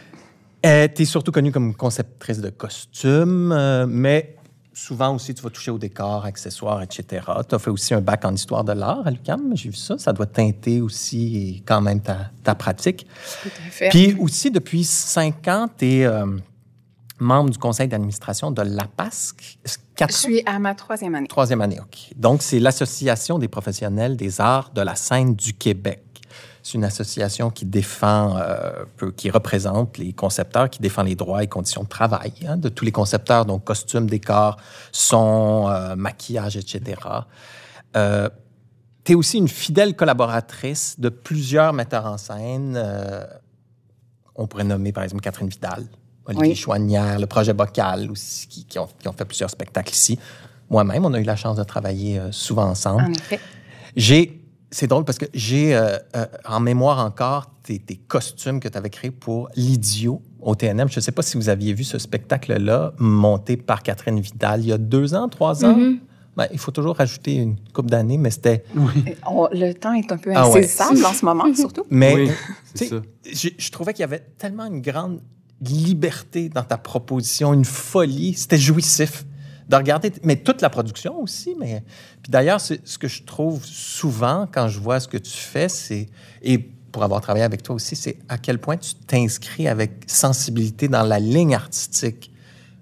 S6: Euh, tu es surtout connue comme conceptrice de costumes, euh, mais souvent aussi, tu vas toucher au décor, accessoires, etc. Tu as fait aussi un bac en histoire de l'art à l'UQAM, j'ai vu ça. Ça doit teinter aussi quand même ta, ta pratique.
S7: Tout à fait.
S6: Puis aussi, depuis cinq ans, tu es membre du conseil d'administration de l'APASC.
S7: Je suis à ma troisième année.
S6: Troisième année, OK. Donc, c'est l'Association des professionnels des arts de la scène du Québec. C'est une association qui défend, euh, qui représente les concepteurs, qui défend les droits et conditions de travail hein, de tous les concepteurs, donc costumes, décors, son, euh, maquillage, etc. Euh, tu es aussi une fidèle collaboratrice de plusieurs metteurs en scène. euh, on pourrait nommer, par exemple, Catherine Vidal, Olivier
S7: Oui.
S6: Chouanière, le projet Bocal aussi, qui, qui ont, qui ont fait plusieurs spectacles ici. Moi-même, on a eu la chance de travailler euh, souvent ensemble.
S7: En effet.
S6: J'ai. C'est drôle parce que j'ai euh, euh, en mémoire encore tes, tes costumes que tu avais créés pour l'Idio au TNM. Je ne sais pas si vous aviez vu ce spectacle-là monté par Catherine Vidal il y a deux ans, trois ans. Ben, il faut toujours rajouter une coupe d'années, mais c'était.
S7: On- le temps est un peu
S6: Ah ouais.
S7: insaisissable en ce moment, surtout.
S6: Mais
S2: Oui, c'est
S6: tu sais,
S2: ça.
S6: je, je trouvais qu'il y avait tellement une grande liberté dans ta proposition, une folie. C'était jouissif de regarder, mais toute la production aussi. Mais puis d'ailleurs, ce que je trouve souvent quand je vois ce que tu fais, c'est et pour avoir travaillé avec toi aussi, c'est à quel point tu t'inscris avec sensibilité dans la ligne artistique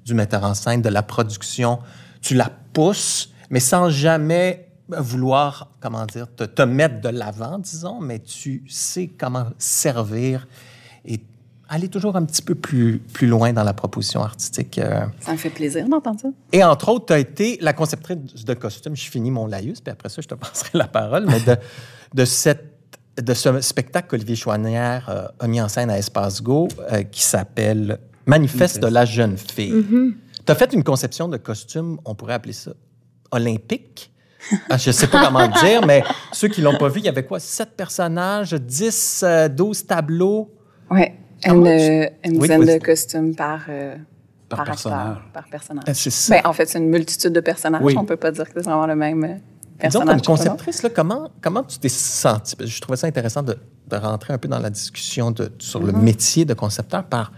S6: du metteur en scène, de la production. Tu la pousses, mais sans jamais vouloir, comment dire, te, te mettre de l'avant, disons, mais tu sais comment servir et aller toujours un petit peu plus, plus loin dans la proposition artistique. euh.
S7: Ça me fait plaisir d'entendre ça.
S6: Et entre autres, tu as été la conceptrice de costumes. Je finis mon laïus, puis après ça, je te passerai la parole, mais de, de, cette, de ce spectacle qu'Olivier Chouanière euh, a mis en scène à Espace Go euh, qui s'appelle Manifeste de la jeune fille. Tu as fait une conception de costume, on pourrait appeler ça olympique. Ah, je ne sais pas comment le dire, mais ceux qui l'ont pas vu, il y avait quoi? Sept personnages, 10, euh, 12 tableaux? Tu-
S7: euh, une
S6: Oui,
S7: de costumes par, euh,
S2: Par
S7: par,
S2: personnage.
S7: acteur, par personnage.
S6: Euh, C'est ça.
S7: Ben, en fait, c'est une multitude de personnages.
S6: Oui.
S7: On peut pas dire que c'est vraiment le même euh,
S6: Disons,
S7: personnage.
S6: comme
S7: le long.
S6: conceptrice, là, comment, comment tu t'es sentie? Parce que Je trouvais ça intéressant de, de rentrer un peu dans la discussion de, sur le métier de concepteur par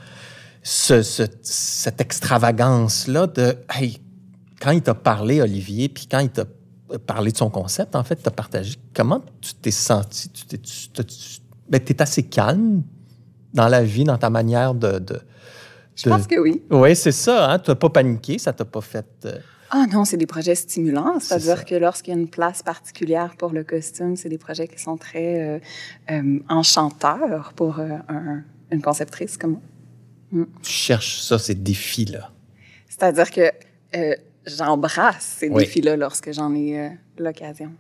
S6: ce, ce- cette extravagance-là de hey, quand il t'a parlé, Olivier, puis quand il t'a parlé de son concept, en fait, t'as partagé. Comment tu t'es senti? Tu t'es, tu, t'as- tu- ben, t'es assez calme? Dans la vie, dans ta manière de, de,
S7: Je pense que oui.
S6: Oui, c'est ça. Hein? Tu n'as pas paniqué, ça t'a pas fait. euh,
S7: Ah non, c'est des projets stimulants.
S6: C'est
S7: C'est-à-dire que lorsqu'il y a une place particulière pour le costume, c'est des projets qui sont très euh, euh, enchanteurs pour euh, un- une conceptrice comme moi.
S6: Tu cherches ça, ces défis-là.
S7: C'est-à-dire que j'embrasse ces
S6: Oui.
S7: défis-là lorsque j'en ai l'occasion.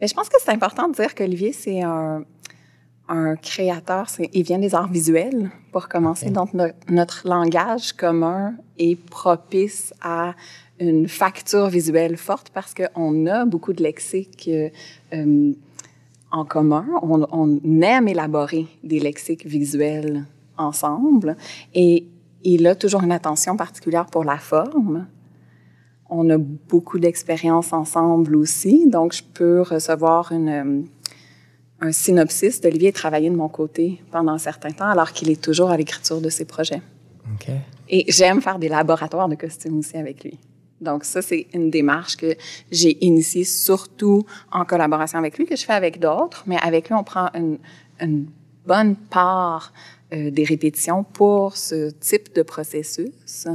S7: Mais je pense que c'est important de dire qu'Olivier, c'est un, un créateur, il vient des arts visuels pour commencer. Donc, no- notre langage commun est propice à une facture visuelle forte parce qu'on a beaucoup de lexiques euh, euh, en commun. On, on aime élaborer des lexiques visuels ensemble et il a toujours une attention particulière pour la forme. On a beaucoup d'expériences ensemble aussi, donc je peux recevoir une, euh, un synopsis d'Olivier et travailler de mon côté pendant un certain temps, alors qu'il est toujours à l'écriture de ses projets.
S6: OK.
S7: Et j'aime faire des laboratoires de costumes aussi avec lui. Donc ça, c'est une démarche que j'ai initiée surtout en collaboration avec lui, que je fais avec d'autres, mais avec lui, on prend une, une bonne part euh, des répétitions pour ce type de processus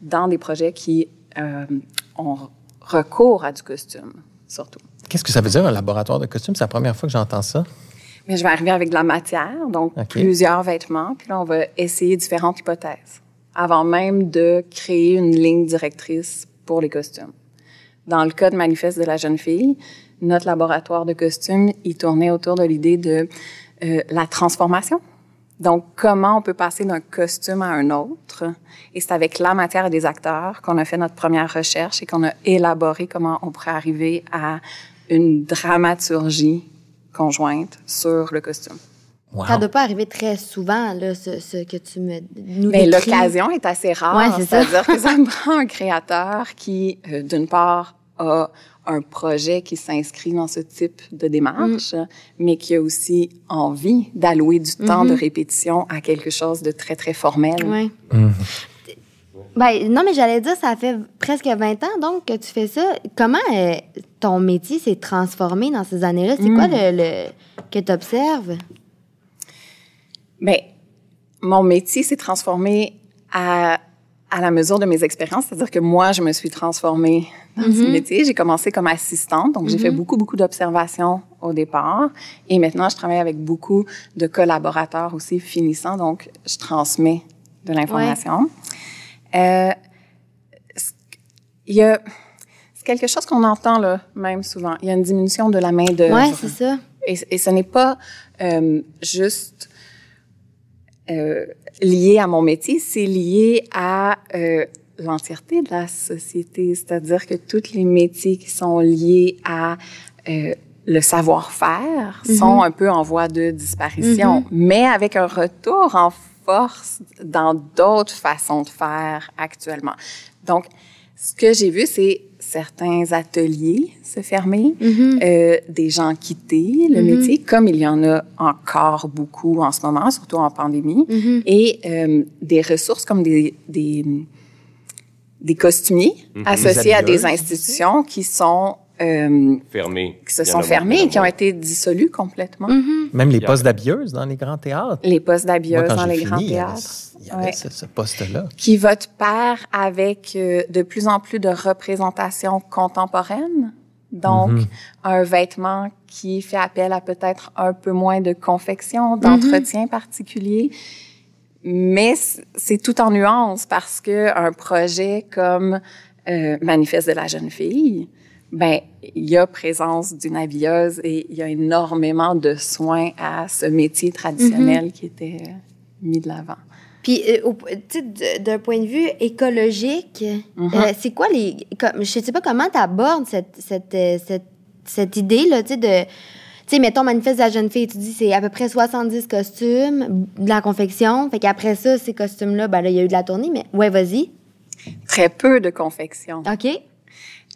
S7: dans des projets qui euh, ont recours à du costume, surtout.
S6: Qu'est-ce que ça veut dire, un laboratoire de costume? C'est la première fois que j'entends ça.
S7: Mais je vais arriver avec de la matière, donc plusieurs vêtements, puis là, on va essayer différentes hypothèses avant même de créer une ligne directrice pour les costumes. Dans le cas de Manifeste de la jeune fille, notre laboratoire de costumes, il tournait autour de l'idée de euh, la transformation. Donc, comment on peut passer d'un costume à un autre? Et c'est avec la matière et des acteurs qu'on a fait notre première recherche et qu'on a élaboré comment on pourrait arriver à une dramaturgie conjointe sur le costume.
S6: Wow.
S3: Ça ne doit pas arriver très souvent, là, ce, ce que tu me nous
S7: Mais l'occasion est assez rare.
S3: Ouais, c'est ça.
S7: C'est-à-dire que ça me prend un créateur qui, euh, d'une part, a un projet qui s'inscrit dans ce type de démarche,
S3: Mm.
S7: mais qui a aussi envie d'allouer du temps
S3: Mm-hmm.
S7: de répétition à quelque chose de très, très formel.
S3: Ouais.
S6: Mhm.
S3: Ben, non, mais j'allais dire, ça fait presque 20 ans, donc, que tu fais ça. Comment euh, ton métier s'est transformé dans ces années-là? C'est quoi le, le- que tu observes?
S7: Mais mon métier s'est transformé à, à la mesure de mes expériences, c'est-à-dire que moi, je me suis transformée dans ce métier. J'ai commencé comme assistante, donc j'ai fait beaucoup, beaucoup d'observations au départ. Et maintenant, je travaille avec beaucoup de collaborateurs aussi finissants, donc je transmets de l'information. Euh, il y a... C'est quelque chose qu'on entend là, même souvent. Il y a une diminution de la main d'œuvre.
S3: Ouais, c'est ça.
S7: Et, et ce n'est pas euh, juste euh, lié à mon métier, c'est lié à euh, l'entièreté de la société. C'est-à-dire que tous les métiers qui sont liés à euh, le savoir-faire sont un peu en voie de disparition, mais avec un retour en force dans d'autres façons de faire actuellement. Donc, ce que j'ai vu, c'est certains ateliers se fermer, euh, des gens quitter le métier, comme il y en a encore beaucoup en ce moment, surtout en pandémie, et euh, des ressources comme des, des, des costumiers associés à des institutions qui sont euh,
S1: Fermé.
S7: qui se sont
S1: beaucoup,
S7: et qui ont été dissolus complètement.
S6: Même les postes d'habilleuses dans les grands théâtres.
S7: Les postes d'habilleuses dans les grands
S6: fini,
S7: théâtres.
S6: il y avait
S7: Ouais.
S6: ce, ce poste-là.
S7: qui va de pair avec euh, de plus en plus de représentations contemporaines. Donc, un vêtement qui fait appel à peut-être un peu moins de confection, d'entretien particulier. Mais c'est tout en nuance parce que un projet comme euh, Manifeste de la jeune fille, ben il y a présence d'une habilleuse et il y a énormément de soins à ce métier traditionnel qui était euh, mis de l'avant.
S3: Puis, euh, d'un point de vue écologique,
S7: Mm-hmm.
S3: euh, c'est quoi les. Comme, je sais pas comment tu abordes cette, cette, euh, cette, cette idée-là, tu sais, de. Tu sais, mettons, manifeste de la jeune fille, tu dis c'est à peu près 70 costumes, de la confection. Fait qu'après ça, ces costumes-là, ben là, il y a eu de la tournée, mais ouais, vas-y.
S7: Très peu de confection.
S3: OK.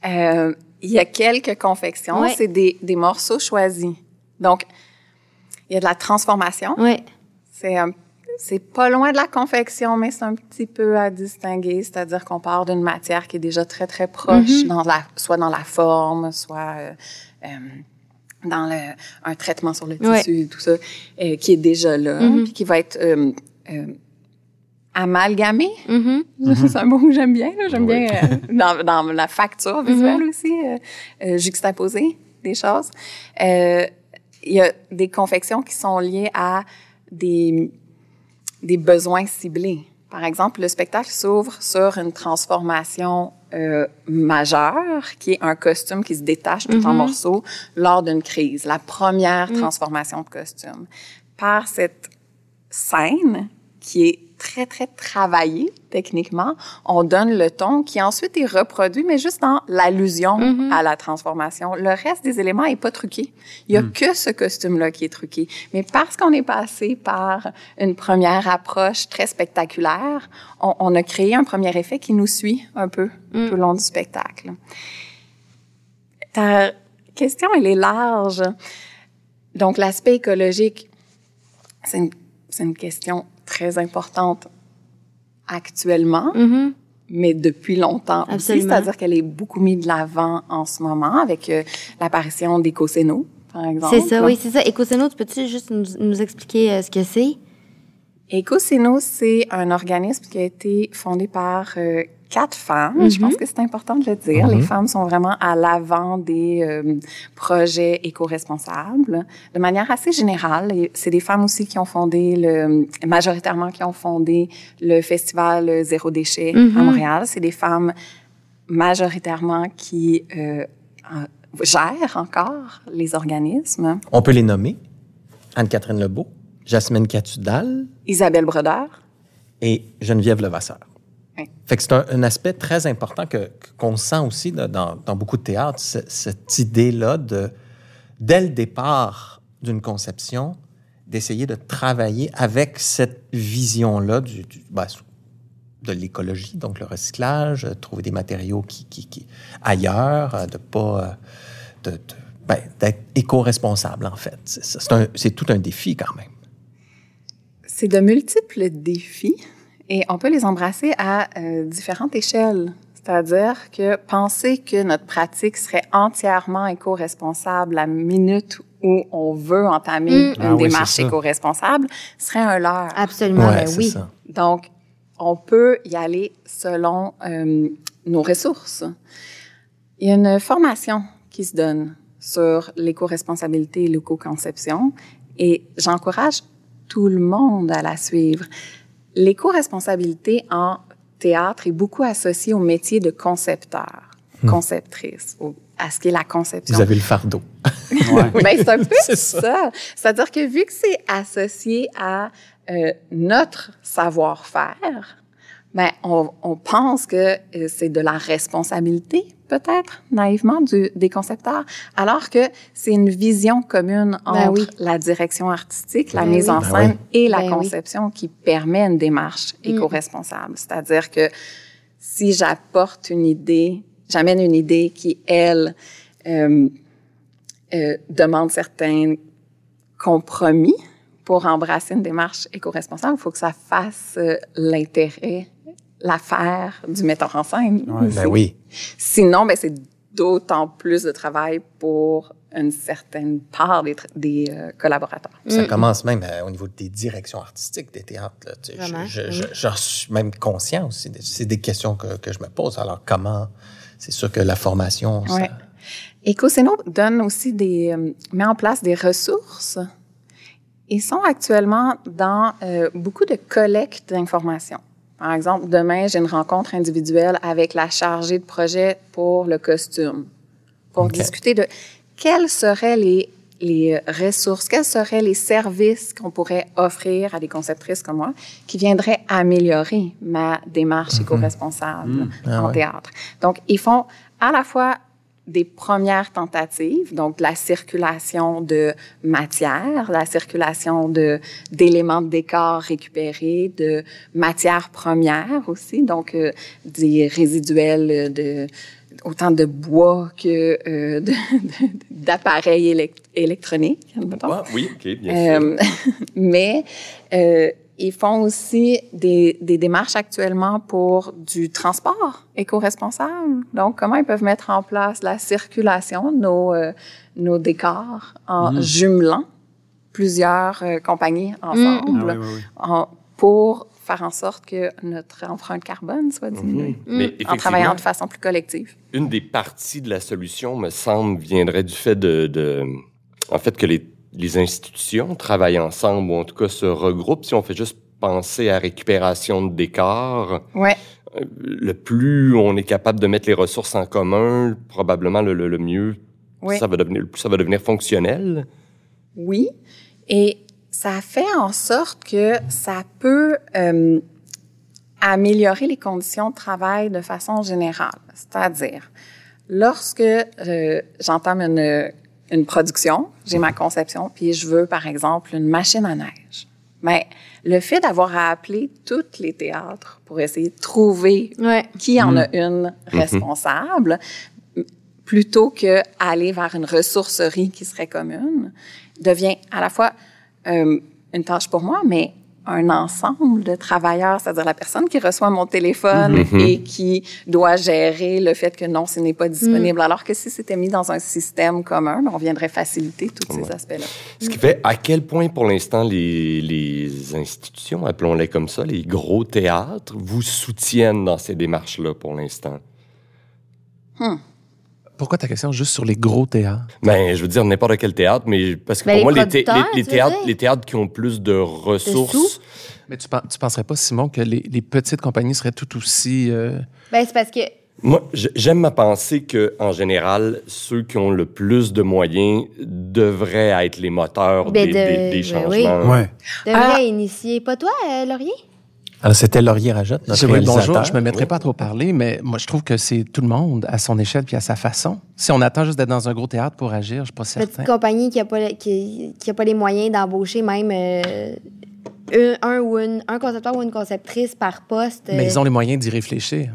S7: Euh, il y a quelques confections,
S3: Ouais.
S7: c'est des, des morceaux choisis. Donc, il y a de la transformation.
S3: Ouais.
S7: C'est un- c'est pas loin de la confection, mais c'est un petit peu à distinguer. C'est-à-dire qu'on part d'une matière qui est déjà très, très proche, dans la, soit dans la forme, soit euh, euh, dans le, un traitement sur le
S3: Ouais.
S7: tissu, tout ça, euh, qui est déjà là, puis qui va être amalgamé?
S3: Mhm.
S7: C'est un mot que j'aime bien. là. J'aime
S1: Oui.
S7: bien euh, dans, dans la facture visuelle aussi, euh, euh, juxtaposer des choses. Euh, Il y a des confections qui sont liées à des, des besoins ciblés. Par exemple, le spectacle s'ouvre sur une transformation euh, majeure, qui est un costume qui se détache tout en morceaux lors d'une crise, la première transformation de costume. Par cette scène qui est très, très travaillée techniquement, on donne le ton qui ensuite est reproduit, mais juste dans l'allusion à la transformation. Le reste des éléments est pas truqué. Il y a que ce costume-là qui est truqué. Mais parce qu'on est passé par une tout approche très spectaculaire, on, on a créé un premier effet qui nous suit un peu tout le long du spectacle. Ta question, elle est large. Donc, l'aspect écologique, c'est une, c'est une question très importante actuellement,
S3: Mhm.
S7: mais depuis longtemps aussi. C'est-à-dire qu'elle est beaucoup mise de l'avant en ce moment avec euh, l'apparition d'écocéno, par exemple.
S3: C'est ça, oui, c'est ça. Ecocéno, tu peux-tu juste nous, nous expliquer euh, ce que c'est?
S7: Ecocéno, c'est un organisme qui a été fondé par euh, quatre femmes. Je pense que c'est important de le dire. Les femmes sont vraiment à l'avant des euh, projets éco-responsables de manière assez générale. C'est des femmes aussi qui ont fondé le, majoritairement qui ont fondé le festival Zéro déchet à Montréal. C'est des femmes majoritairement qui euh, gèrent encore les organismes.
S6: On peut les nommer. Anne-Catherine Lebeau, Jasmine Catudal
S7: Isabelle Brodeur.
S6: et Geneviève Levasseur.
S7: Oui.
S6: Fait que c'est un, un aspect très important que qu'on sent aussi là, dans, dans beaucoup de théâtres, ce- cette idée-là de, dès le départ d'une conception, d'essayer de travailler avec cette vision-là du, du- ben, de l'écologie, donc le recyclage, euh, trouver des matériaux qui, qui, qui- ailleurs, euh, de pas euh, de, de- ben, d'être éco-responsable en fait. C'est un- c'est tout un défi quand même.
S7: C'est de multiples défis et on peut les embrasser à euh, différentes échelles. C'est-à-dire que penser que notre pratique serait entièrement éco-responsable la minute où on veut entamer
S3: Mm.
S7: une
S2: Ah oui,
S7: démarche éco-responsable serait un leurre.
S3: Absolument,
S6: Ouais,
S3: ben oui.
S6: ça.
S7: Donc, on peut y aller selon euh, nos ressources. Il y a une formation qui se donne sur l'éco-responsabilité et l'éco-conception et j'encourage tout le monde à la suivre. L'éco-responsabilité en théâtre est beaucoup associée au métier de concepteur, conceptrice, au- à ce qui est la conception.
S6: Vous avez le fardeau.
S2: Ouais.
S7: Ben, c'est un peu
S6: ça.
S7: C'est-à-dire que vu que c'est associé à euh, notre savoir-faire, ben, on, on pense que euh, c'est de la responsabilité, peut-être, naïvement, du, des concepteurs, alors que c'est une vision commune
S3: Ben
S7: entre
S3: oui.
S7: la direction artistique, la
S3: Ben
S7: mise
S3: oui.
S7: en
S6: Ben
S7: scène
S6: oui.
S7: et la
S3: Ben oui.
S7: Conception qui permet une démarche éco-responsable. C'est-à-dire que si j'apporte une idée, j'amène une idée qui, elle, euh, euh, demande certains compromis pour embrasser une démarche éco-responsable, il faut que ça fasse euh, l'intérêt, l'affaire du metteur en scène.
S2: Ouais.
S6: Ben oui.
S7: Sinon, ben, c'est d'autant plus de travail pour une certaine part des, des euh, collaborateurs.
S6: Ça commence même euh, au niveau des directions artistiques des théâtres. là. Tu sais, je- je- je- J'en suis même conscient aussi. C'est des questions que, que je me pose. Alors, comment... C'est sûr que la formation... ça-
S7: Ouais. EcoCéno donne aussi des, euh, met en place des ressources. Ils sont actuellement dans euh, beaucoup de collectes d'informations. Par exemple, demain, j'ai une rencontre individuelle avec la chargée de projet pour le costume, pour discuter de quelles seraient les, les ressources, quels seraient les services qu'on pourrait offrir à des conceptrices comme moi qui viendraient améliorer ma démarche éco-responsable
S6: Ah
S7: en
S6: ouais.
S7: théâtre. Donc, ils font à la fois des premières tentatives, donc la circulation de matière, la circulation de d'éléments de décor récupérés, de matières premières aussi, donc euh, des résiduels de autant de bois que euh, d'appareils élec- électroniques. admettons.
S1: Ah, oui, OK, bien sûr.
S7: Euh, mais euh, ils font aussi des, des démarches actuellement pour du transport éco-responsable. Donc, comment ils peuvent mettre en place la circulation de nos, euh, nos décors en jumelant plusieurs euh, compagnies ensemble
S2: Ah oui, oui, oui.
S7: en- pour faire en sorte que notre empreinte carbone soit diminuée
S1: Mhm. Mais
S7: en travaillant de façon plus collective.
S1: une des parties de la solution, me semble, viendrait du fait de, de en fait, que les, les institutions travaillent ensemble ou en tout cas se regroupent. Si on fait juste penser à récupération de décors,
S7: Ouais.
S1: euh, le plus on est capable de mettre les ressources en commun, probablement le, le, le mieux
S7: Oui.
S1: ça va devenir, le plus ça va devenir fonctionnel.
S7: Oui. Et ça fait en sorte que ça peut euh, améliorer les conditions de travail de façon générale. C'est-à-dire, lorsque euh, j'entame une, une production, j'ai ma conception, puis je veux, par exemple, une machine à neige. Mais le fait d'avoir à appeler tous les théâtres pour essayer de trouver
S3: Ouais.
S7: qui en a une responsable, m- plutôt que aller vers une ressourcerie qui serait commune, devient à la fois euh, une tâche pour moi, mais un ensemble de travailleurs, c'est-à-dire la personne qui reçoit mon téléphone et qui doit gérer le fait que non, ce n'est pas disponible. Alors que si c'était mis dans un système commun, ben, on viendrait faciliter tous ces aspects-là.
S1: Ce qui fait à quel point, pour l'instant, les, les institutions, appelons-les comme ça, les gros théâtres, vous soutiennent dans ces démarches-là pour l'instant?
S6: Pourquoi ta question juste sur les gros théâtres?
S1: Ben, je veux dire n'importe quel théâtre, mais parce que
S3: Ben,
S1: pour
S3: les
S1: moi, les, les- théâtres, les théâtres qui ont plus de ressources?
S6: Mais tu, tu penserais pas, Simon, que les, les petites compagnies seraient tout aussi... euh,
S3: Ben, c'est parce que
S1: moi, j'aime à penser que, en général, ceux qui ont le plus de moyens devraient être les moteurs
S3: Ben,
S1: des,
S3: de-
S1: des- des
S3: ben
S1: changements.
S2: Ouais.
S3: devrait
S7: Ah.
S3: initier. Pas toi, euh, Laurier?
S6: Alors, c'était Laurier Rajotte, notre réalisateur.
S2: bonjour.
S6: Je me mettrai pas à trop parler, mais moi, je trouve que c'est tout le monde à son échelle puis à sa façon. Si on attend juste d'être dans un gros théâtre pour agir, je suis pas certain.
S3: Petite compagnie qui n'a pas, qui, qui a pas les moyens d'embaucher même euh, un, un ou une, un concepteur ou une conceptrice par poste.
S6: Mais
S3: euh,
S6: ils ont les moyens d'y réfléchir.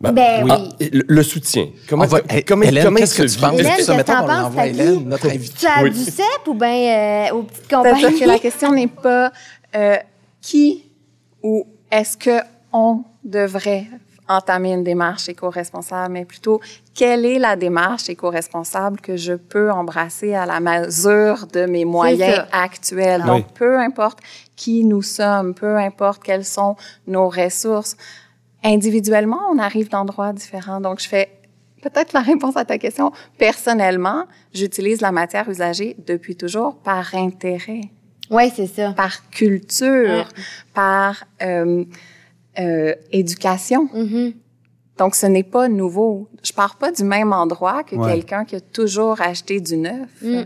S1: Ben,
S3: Ben
S1: ah,
S3: oui.
S1: le, le soutien. Comment,
S6: va-
S1: est-ce que- comment,
S6: Hélène,
S1: comment
S6: qu'est-ce
S1: il
S6: que tu penses?
S3: Hélène,
S6: Est-ce
S3: qu'est-ce que t'en penses?
S6: Hélène, notre invitée?
S3: Tu as
S1: Oui.
S3: du CEP ou bien euh, aux petites
S7: C'est-à-dire
S3: compagnies?
S7: que la question n'est pas euh, qui ou est-ce que on devrait entamer une démarche éco-responsable, mais plutôt quelle est la démarche éco-responsable que je peux embrasser à la mesure de mes moyens actuels?
S2: Oui.
S7: Donc, peu importe qui nous sommes, peu importe quelles sont nos ressources, individuellement, on arrive d'endroits différents. Donc, je fais peut-être la réponse à ta question. Personnellement, j'utilise la matière usagée depuis toujours par intérêt
S3: Oui, c'est ça.
S7: par culture, par euh, euh, éducation.
S3: Mhm.
S7: Donc, ce n'est pas nouveau. Je pars pas du même endroit que
S2: Ouais.
S7: quelqu'un qui a toujours acheté du neuf.
S3: Mm.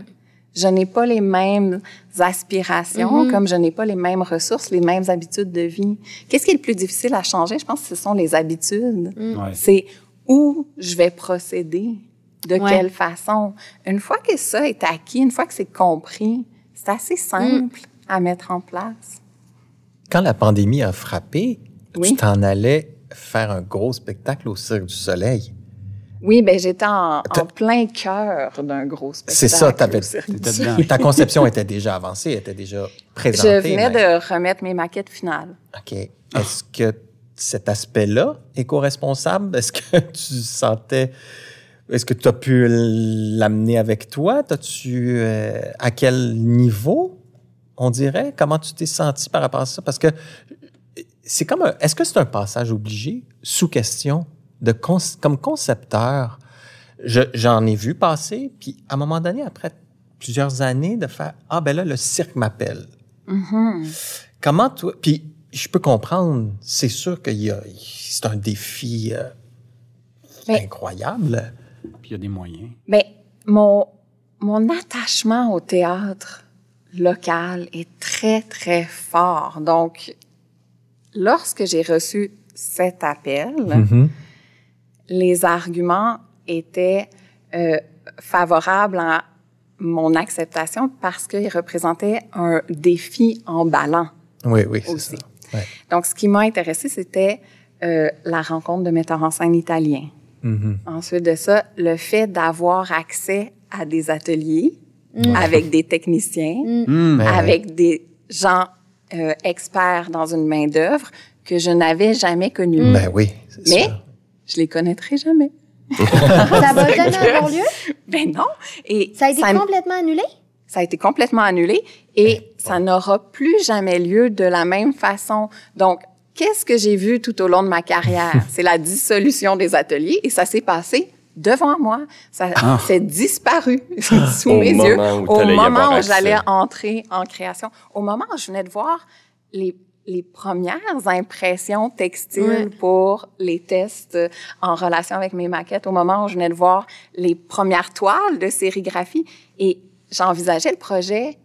S7: Je n'ai pas les mêmes aspirations,
S3: Mhm.
S7: comme je n'ai pas les mêmes ressources, les mêmes habitudes de vie. Qu'est-ce qui est le plus difficile à changer? Je pense que ce sont les habitudes.
S2: Ouais.
S7: C'est où je vais procéder, de
S3: Ouais.
S7: quelle façon. Une fois que ça est acquis, une fois que c'est compris, c'est assez simple à mettre en place.
S6: Quand la pandémie a frappé,
S7: Oui.
S6: tu t'en allais faire un gros spectacle au Cirque du Soleil.
S7: Oui, ben j'étais en, plein cœur d'un gros spectacle.
S6: C'est ça, t'avais-. Ta conception était déjà avancée, était déjà présentée.
S7: Je venais
S6: mais-
S7: de remettre mes maquettes finales.
S6: OK. Est-ce que cet aspect-là est co-responsable? Est-ce que tu sentais... Est-ce que tu as pu l'amener avec toi? T'as-tu... euh, à quel niveau, on dirait? Comment tu t'es senti par rapport à ça? Parce que c'est comme un... Est-ce que c'est un passage obligé, sous question, de con- comme concepteur? Je- J'en ai vu passer, puis à un moment donné, après plusieurs années, de faire « Ah, ben là, le cirque m'appelle. Comment toi. Puis, je peux comprendre, c'est sûr qu'il y a. C'est un défi euh, incroyable.
S2: Puis il y a des moyens.
S7: Mais mon, mon attachement au théâtre local est très, très fort. Donc, lorsque j'ai reçu cet appel, les arguments étaient euh, favorables à mon acceptation parce qu'ils représentaient un défi emballant.
S6: Oui, oui, c'est ça. Ouais.
S7: Donc, ce qui m'a intéressé, c'était euh, la rencontre de metteurs en scène italiens.
S6: Mhm.
S7: Ensuite de ça, le fait d'avoir accès à des ateliers avec des techniciens,
S2: Hum.
S6: Ben
S7: avec des gens euh, experts dans une main d'œuvre que je n'avais jamais connus.
S6: Ben oui, c'est
S7: Mais
S6: sûr.
S7: je les connaîtrai jamais.
S3: Ça va jamais avoir lieu?
S7: Ben non. Et
S3: Ça a été complètement annulé?
S7: ça a été complètement annulé. et ça n'aura plus jamais lieu de la même façon. Donc, qu'est-ce que j'ai vu tout au long de ma carrière? C'est la dissolution des ateliers et ça s'est passé devant moi. Ça
S2: Ah.
S7: s'est disparu sous
S1: Au
S7: mes yeux au moment où j'allais entrer en création. Au moment où je venais de voir les, les premières impressions textiles pour les tests euh, en relation avec mes maquettes, au moment où je venais de voir les premières toiles de sérigraphie. Et j'envisageais le projet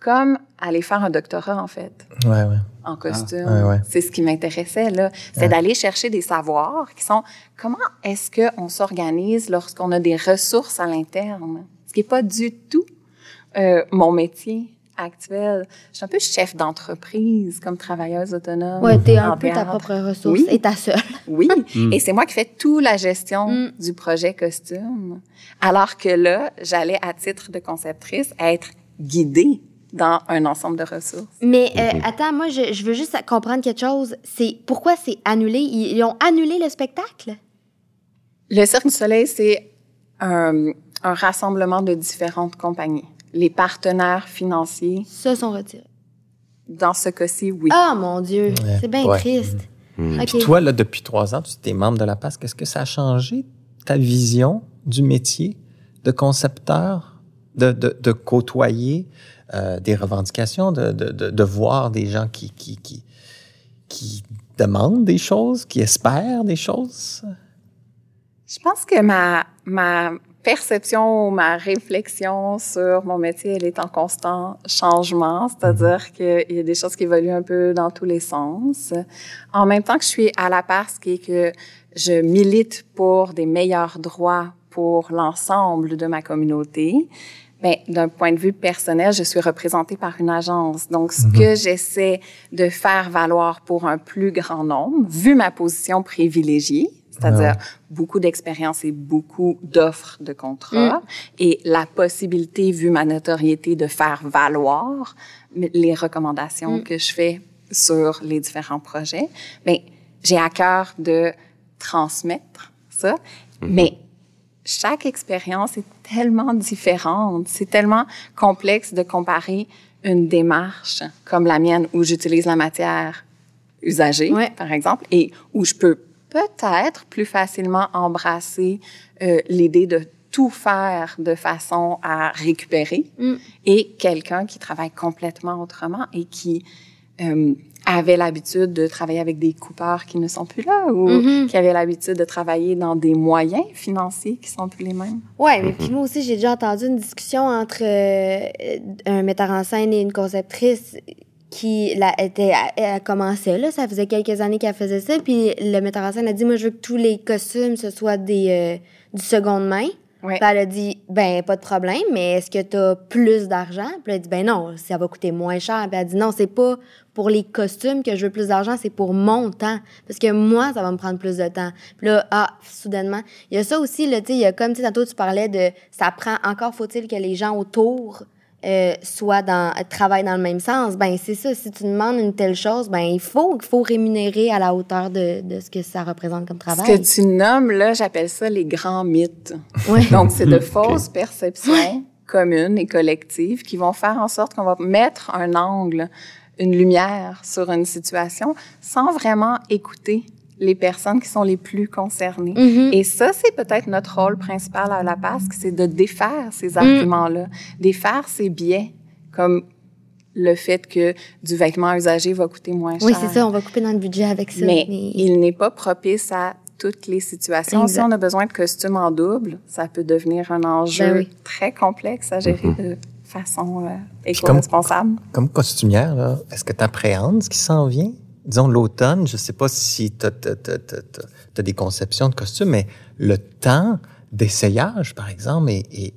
S7: comme aller faire un doctorat, en fait
S6: Ouais, ouais.
S7: en costume.
S6: Ah, ouais, ouais.
S7: C'est ce qui m'intéressait là, c'est d'aller chercher des savoirs qui sont comment est-ce que on s'organise lorsqu'on a des ressources à l'interne, ce qui est pas du tout euh, mon métier actuel. Je suis un peu chef d'entreprise comme travailleuse autonome.
S3: Ouais, t'es un
S7: en
S3: peu ta propre ressource
S7: Oui.
S3: et ta seule.
S7: Oui, et c'est moi qui fais toute la gestion
S3: Mm.
S7: du projet costume, alors que là, j'allais à titre de conceptrice être guidée dans un ensemble de ressources.
S3: Mais euh, attends, moi, je, je veux juste comprendre quelque chose. C'est pourquoi c'est annulé? Ils, ils ont annulé le spectacle?
S7: Le Cirque du Soleil, c'est un, un rassemblement de différentes compagnies. Les partenaires financiers,
S3: Se sont retirés.
S7: dans ce cas-ci, oui.
S3: Ah, mon Dieu,
S6: Ouais.
S3: c'est bien
S6: Ouais.
S3: triste.
S1: Mm.
S3: OK.
S6: Puis toi, là, depuis trois ans, tu es membre de la PASC. Est-ce que ça a changé ta vision du métier de concepteur, de, de, de côtoyer euh, des revendications, de, de, de, de voir des gens qui, qui, qui, qui demandent des choses, qui espèrent des choses?
S7: Je pense que ma, ma perception ou ma réflexion sur mon métier, elle est en constant changement, c'est-à-dire qu'il y a des choses qui évoluent un peu dans tous les sens. En même temps que je suis à la PASC et que je milite pour des meilleurs droits pour l'ensemble de ma communauté, mais d'un point de vue personnel, je suis représentée par une agence. Donc, ce que j'essaie de faire valoir pour un plus grand nombre, vu ma position privilégiée, c'est-à-dire beaucoup d'expérience et beaucoup d'offres de contrats, et la possibilité, vu ma notoriété, de faire valoir les recommandations que je fais sur les différents projets, mais j'ai à cœur de transmettre ça. Mais chaque expérience est tellement différente, c'est tellement complexe de comparer une démarche comme la mienne où j'utilise la matière usagée,
S3: Ouais.
S7: par exemple, et où je peux peut-être plus facilement embrasser euh, l'idée de tout faire de façon à récupérer,
S3: Mm.
S7: et quelqu'un qui travaille complètement autrement et qui euh, avait l'habitude de travailler avec des coupeurs qui ne sont plus là ou
S3: Mhm.
S7: qui avait l'habitude de travailler dans des moyens financiers qui sont plus les mêmes?
S3: Ouais, mais puis moi aussi, j'ai déjà entendu une discussion entre euh, un metteur en scène et une conceptrice qui la, était, elle, elle commençait là, ça faisait quelques années qu'elle faisait ça, puis le metteur en scène a dit, moi, je veux que tous les costumes, ce soit des, euh, du seconde main. Elle a dit, ben, pas de problème, mais est-ce que tu as plus d'argent? Puis elle a dit, ben non, ça va coûter moins cher. Puis elle a dit, non, c'est pas pour les costumes que je veux plus d'argent, c'est pour mon temps. Parce que moi, ça va me prendre plus de temps. Puis là, ah, soudainement. Il y a ça aussi, là, tu sais, il y a comme, tu sais, tantôt, tu parlais de, ça prend, encore faut-il que les gens autour euh, soient dans, travaillent dans le même sens. Ben, c'est ça, si tu demandes une telle chose, ben, il faut, il faut rémunérer à la hauteur de, de ce que ça représente comme
S7: Ce
S3: travail.
S7: que tu nommes, là, j'appelle ça les grands mythes.
S3: Ouais.
S7: Donc, c'est de fausses perceptions communes et collectives qui vont faire en sorte qu'on va mettre un angle, une lumière sur une situation sans vraiment écouter les personnes qui sont les plus concernées.
S3: Mhm.
S7: Et ça, c'est peut-être notre rôle principal à la PASC, c'est de défaire
S3: Mm.
S7: ces arguments-là, défaire ces biais, comme le fait que du vêtement usagé va coûter moins cher.
S3: Oui, c'est ça, on va couper dans le budget avec ça.
S7: Mais il n'est pas propice à toutes les situations.
S3: Exact.
S7: Si on a besoin de costumes en double, ça peut devenir un enjeu
S3: Ben oui.
S7: très complexe à gérer de façon euh,
S6: comme-
S7: éco-responsable.
S6: Comme costumière, là, est-ce que tu appréhendes ce qui s'en vient? Disons, l'automne, je sais pas si tu as, des conceptions de costumes, mais le temps d'essayage, par exemple, est, est,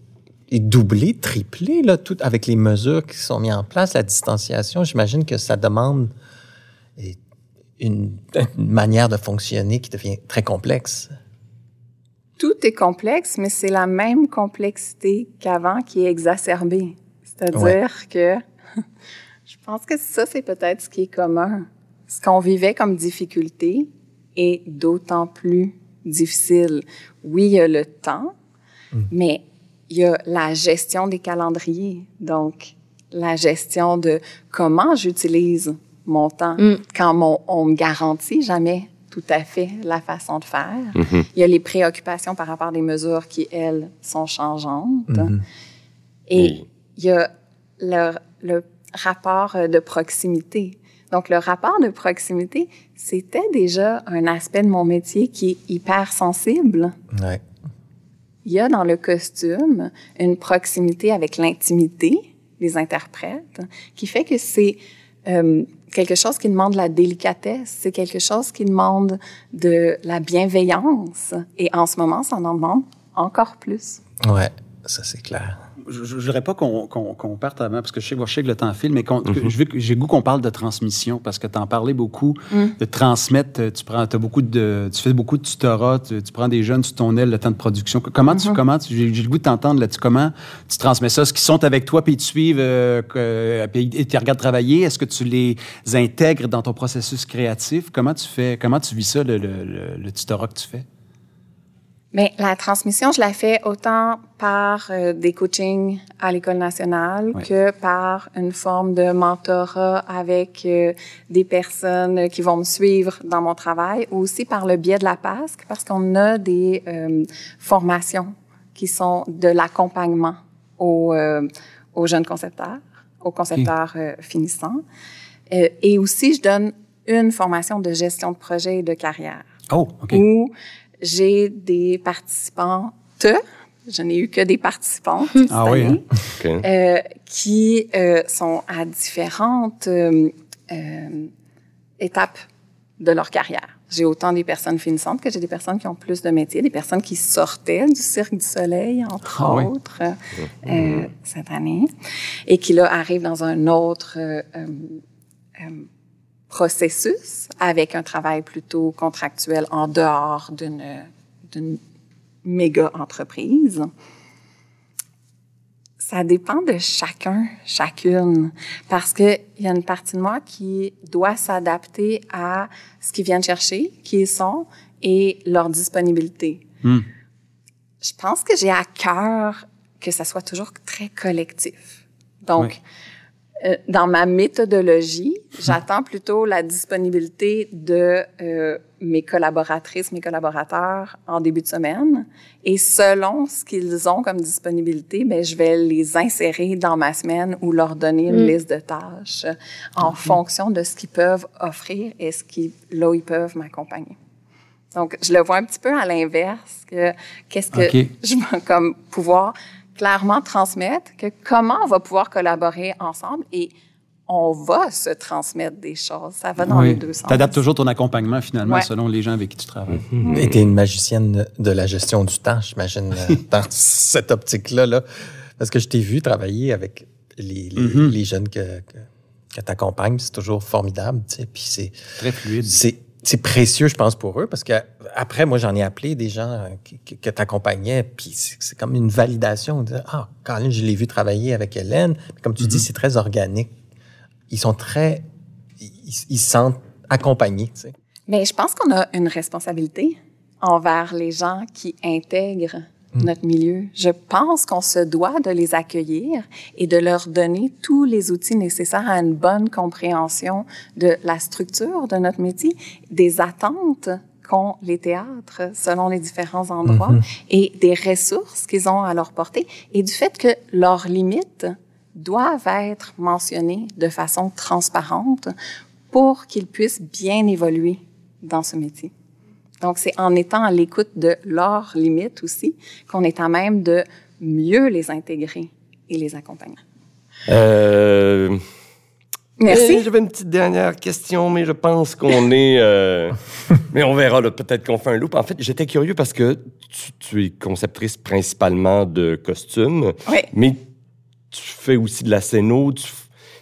S6: est doublé, triplé, là, tout, avec les mesures qui sont mises en place, la distanciation. J'imagine que ça demande une, une manière de fonctionner qui devient très complexe.
S7: Tout est complexe, mais c'est la même complexité qu'avant qui est exacerbée. C'est-à-dire
S6: Ouais.
S7: que je pense que ça, c'est peut-être ce qui est commun. Ce qu'on vivait comme difficulté est d'autant plus difficile. Oui, il y a le temps, mais il y a la gestion des calendriers. Donc, la gestion de comment j'utilise mon temps quand mon, on me garantit jamais tout à fait la façon de faire. Il y a les préoccupations par rapport à des mesures qui, elles, sont changeantes. Et
S1: Oui.
S7: il y a le, le rapport de proximité. Donc, le rapport de proximité, c'était déjà un aspect de mon métier qui est hyper sensible.
S6: Ouais.
S7: Il y a dans le costume une proximité avec l'intimité des interprètes qui fait que c'est euh, quelque chose qui demande de la délicatesse, c'est quelque chose qui demande de la bienveillance. Et en ce moment, ça en demande encore plus.
S6: Ouais, ça c'est clair.
S2: Je ne voudrais pas qu'on qu'on- qu'on parte avant, parce que je sais, je sais que le temps file, mais qu'on- que je veux que- j'ai le goût qu'on parle de transmission, parce que tu en parlais beaucoup, de transmettre. euh, Tu, prends, as beaucoup de, tu fais beaucoup de tutorat, tu, tu prends des jeunes sous ton aile, le temps de production. Comment tu, comment tu, j'ai j'ai le goût de t'entendre là-dessus. Comment tu transmets ça? Est-ce qu'ils sont avec toi, puis ils te suivent, euh, puis ils te regardent travailler? Est-ce que tu les intègres dans ton processus créatif? Comment tu fais, comment tu vis ça, le, le, le- le tutorat que tu fais?
S7: Mais la transmission, je la fais autant par euh, des coachings à l'École nationale que par une forme de mentorat avec euh, des personnes qui vont me suivre dans mon travail, ou aussi par le biais de la PASC, parce qu'on a des euh, formations qui sont de l'accompagnement aux, aux jeunes concepteurs, aux concepteurs euh, finissants. Et aussi, je donne une formation de gestion de projet et de carrière
S2: Oh, OK.
S7: où j'ai des participantes, je n'ai eu que des participantes cette
S2: Ah oui,
S7: année,
S1: OK.
S7: euh, qui euh, sont à différentes euh, euh, étapes de leur carrière. J'ai autant des personnes finissantes que j'ai des personnes qui ont plus de métiers, des personnes qui sortaient du Cirque du Soleil, entre
S2: Ah oui.
S7: autres, euh, cette année, et qui, là, arrivent dans un autre euh, processus avec un travail plutôt contractuel en dehors d'une d'une méga entreprise. Ça dépend de chacun, chacune, parce que il y a une partie de moi qui doit s'adapter à ce qu'ils viennent chercher, qui ils sont et leur disponibilité.
S2: Hmm.
S7: Je pense que j'ai à cœur que ça soit toujours très collectif. Donc, euh, dans ma méthodologie, j'attends plutôt la disponibilité de euh, mes collaboratrices, mes collaborateurs en début de semaine. Et selon ce qu'ils ont comme disponibilité, ben, je vais les insérer dans ma semaine ou leur donner une liste de tâches en fonction de ce qu'ils peuvent offrir et ce qui, là où ils peuvent m'accompagner. Donc, je le vois un petit peu à l'inverse que qu'est-ce que je vais comme pouvoir clairement transmettre que comment on va pouvoir collaborer ensemble et on va se transmettre des choses. Ça va dans les deux sens.
S2: Tu adaptes toujours ton accompagnement, finalement,
S7: Ouais.
S2: selon les gens avec qui tu travailles.
S6: Et t'es une magicienne de la gestion du temps, j'imagine, euh, dans cette optique-là. Là. Parce que je t'ai vu travailler avec les, les,
S2: Mhm.
S6: les jeunes que, que, que tu accompagnes. C'est toujours formidable. Tu sais. Puis c'est,
S2: Très fluide.
S6: c'est, c'est précieux, je pense, pour eux. Parce que après, moi, j'en ai appelé des gens euh, qui, qui- que tu accompagnais. Puis c'est, comme une validation. De, ah, Colin, je l'ai vu travailler avec Hélène. Comme tu dis, c'est très organique. Ils sont très... Ils, ils se sentent accompagnés. Tu sais.
S7: Mais je pense qu'on a une responsabilité envers les gens qui intègrent notre milieu. Je pense qu'on se doit de les accueillir et de leur donner tous les outils nécessaires à une bonne compréhension de la structure de notre métier, des attentes qu'ont les théâtres selon les différents endroits et des ressources qu'ils ont à leur portée et du fait que leurs limites doivent être mentionnées de façon transparente pour qu'ils puissent bien évoluer dans ce métier. Donc, c'est en étant à l'écoute de leurs limites aussi qu'on est à même de mieux les intégrer et les accompagner.
S1: Euh,
S7: Merci.
S1: eh, J'avais une petite dernière question, mais je pense qu'on est. euh, mais on verra, peut-être qu'on fait un loop. En fait, j'étais curieux parce que tu, tu es conceptrice principalement de costumes,
S7: Oui.
S1: mais tu fais aussi de la scéno. Tu,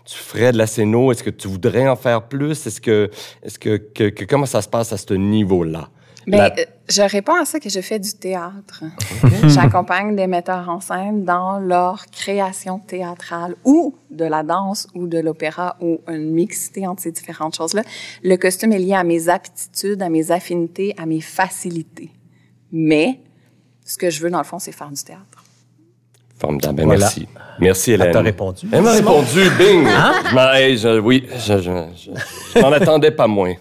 S1: ferais de la scéno. Est-ce que tu voudrais en faire plus? Est-ce que. Est-ce que, que, que- Comment ça se passe à ce niveau-là?
S7: Ben,
S1: La-
S7: euh, je réponds à ça que je fais du théâtre. J'accompagne des metteurs en scène dans leur création théâtrale ou de la danse ou de l'opéra ou une mixité entre ces différentes choses-là. Le costume est lié à mes aptitudes, à mes affinités, à mes facilités. Mais ce que je veux, dans le fond, c'est faire du théâtre.
S1: Formidable. Ben,
S6: Voilà.
S1: Merci. Merci, Hélène.
S6: Elle t'a répondu.
S1: Elle m'a répondu, bing! Hey, je- oui, je, je, je- je m'en attendais pas moins.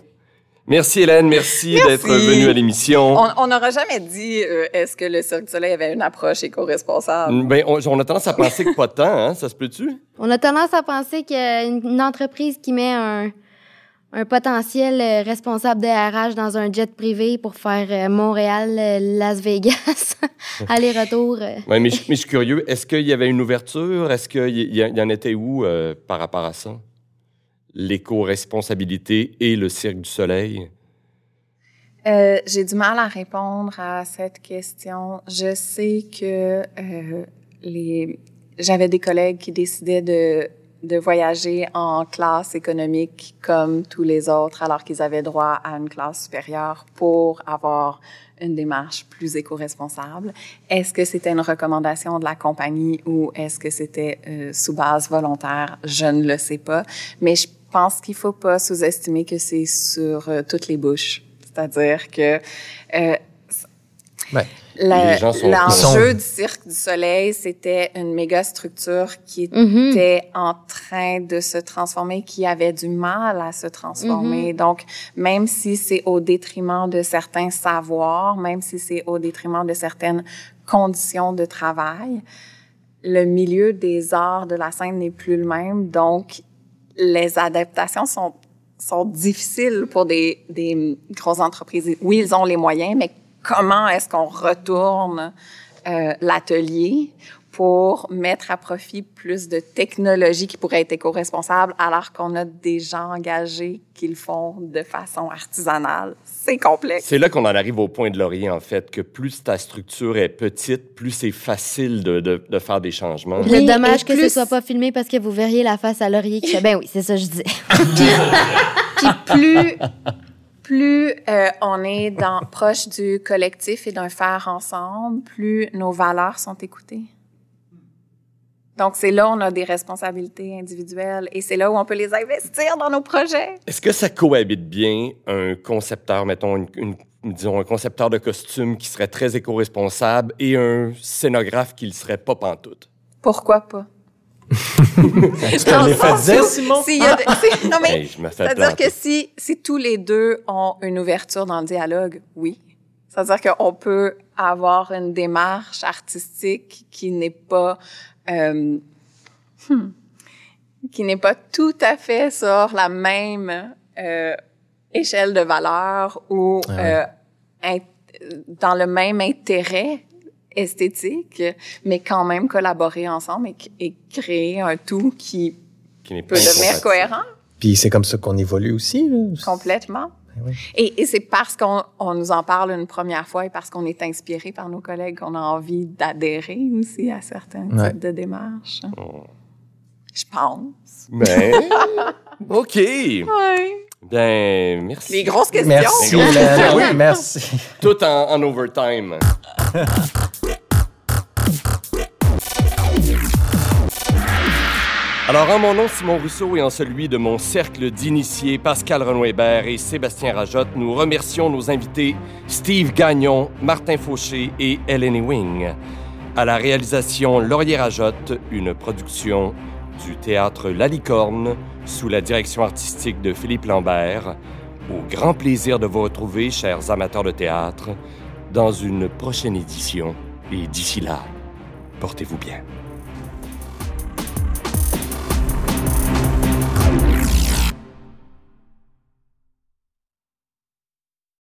S1: Merci, Hélène. Merci,
S7: Merci.
S1: d'être venue à l'émission.
S7: On on n'aura jamais dit euh, est-ce que le Cirque du Soleil avait une approche éco-responsable?
S1: Ben, on, on a tendance à penser que pas tant, hein? Ça se peut-tu?
S3: On a tendance à penser qu'une une entreprise qui met un, un potentiel euh, responsable DRH dans un jet privé pour faire euh, Montréal-Las Vegas, aller-retour. euh,
S1: Ouais, mais, je, mais je suis curieux. Est-ce qu'il y avait une ouverture? Est-ce qu'il y, y- y en était où euh, par rapport à ça? L'éco-responsabilité et le Cirque du Soleil?
S7: Euh, J'ai du mal à répondre à cette question. Je sais que euh, les j'avais des collègues qui décidaient de de voyager en classe économique comme tous les autres, alors qu'ils avaient droit à une classe supérieure pour avoir une démarche plus éco-responsable. Est-ce que c'était une recommandation de la compagnie ou est-ce que c'était euh, sous base volontaire? Je ne le sais pas. Mais je pense qu'il faut pas sous-estimer que c'est sur euh, toutes les bouches. C'est-à-dire que euh,
S6: Ouais.
S1: sont-
S7: l'enjeu du Cirque du Soleil, c'était une méga structure qui
S3: Mhm.
S7: était en train de se transformer, qui avait du mal à se transformer. Donc, même si c'est au détriment de certains savoirs, même si c'est au détriment de certaines conditions de travail, le milieu des arts de la scène n'est plus le même. Donc, les adaptations sont sont difficiles pour des, des grosses entreprises. Oui, ils ont les moyens, mais comment est-ce qu'on retourne euh, l'atelier pour mettre à profit plus de technologies qui pourraient être éco-responsables alors qu'on a des gens engagés qui le font de façon artisanale? C'est complexe.
S1: C'est là qu'on en arrive au point de laurier, en fait, que plus ta structure est petite, plus c'est facile de, de, de faire des changements.
S3: Le
S7: Oui,
S3: dommage
S7: et
S3: que
S7: plus-
S3: ce soit pas filmé parce que vous verriez la face à Laurier qui fait ben oui, c'est ça que je disais.
S7: Puis plus, plus euh, on est dans, proche du collectif et d'un faire ensemble, plus nos valeurs sont écoutées. Donc, c'est là où on a des responsabilités individuelles et c'est là où on peut les investir dans nos projets.
S1: Est-ce que ça cohabite bien un concepteur, mettons, une, une- disons, un concepteur de costumes qui serait très éco-responsable et un scénographe qui le serait pas pantoute?
S7: Pourquoi pas? Non, mais
S1: Hey, je me fais
S7: C'est-à-dire que si, si tous les deux ont une ouverture dans le dialogue, oui. C'est-à-dire qu'on peut avoir une démarche artistique qui n'est pas euh, hmm, qui n'est pas tout à fait sur la même euh, échelle de valeur ou
S6: Ah
S7: euh, dans le même intérêt esthétique, mais quand même collaborer ensemble et, et créer un tout qui
S1: Qui
S7: peut devenir cohérent.
S6: Puis c'est comme ça qu'on évolue aussi. là.
S7: Complètement.
S6: Oui.
S7: Et, et c'est parce qu'on on nous en parle une première fois et parce qu'on est inspiré par nos collègues qu'on a envie d'adhérer aussi à certains
S6: Ouais.
S7: types de démarches.
S1: Oh.
S7: Je pense.
S1: Mais, OK.
S7: Oui.
S1: Ben, merci.
S7: Les grosses questions.
S6: Merci,
S1: Les grosses
S6: Hélène.
S1: questions.
S6: Oui, merci.
S1: Tout en, en overtime. Alors, en mon nom, Simon Rousseau, et en celui de mon cercle d'initiés, Pascal Renoir-Hébert et Sébastien Rajotte, nous remercions nos invités Steve Gagnon, Martin Fauché et Hélène Wing. À la réalisation, Laurier Rajotte, une production du théâtre La Licorne, sous la direction artistique de Philippe Lambert. Au grand plaisir de vous retrouver, chers amateurs de théâtre, dans une prochaine édition. Et d'ici là, portez-vous bien.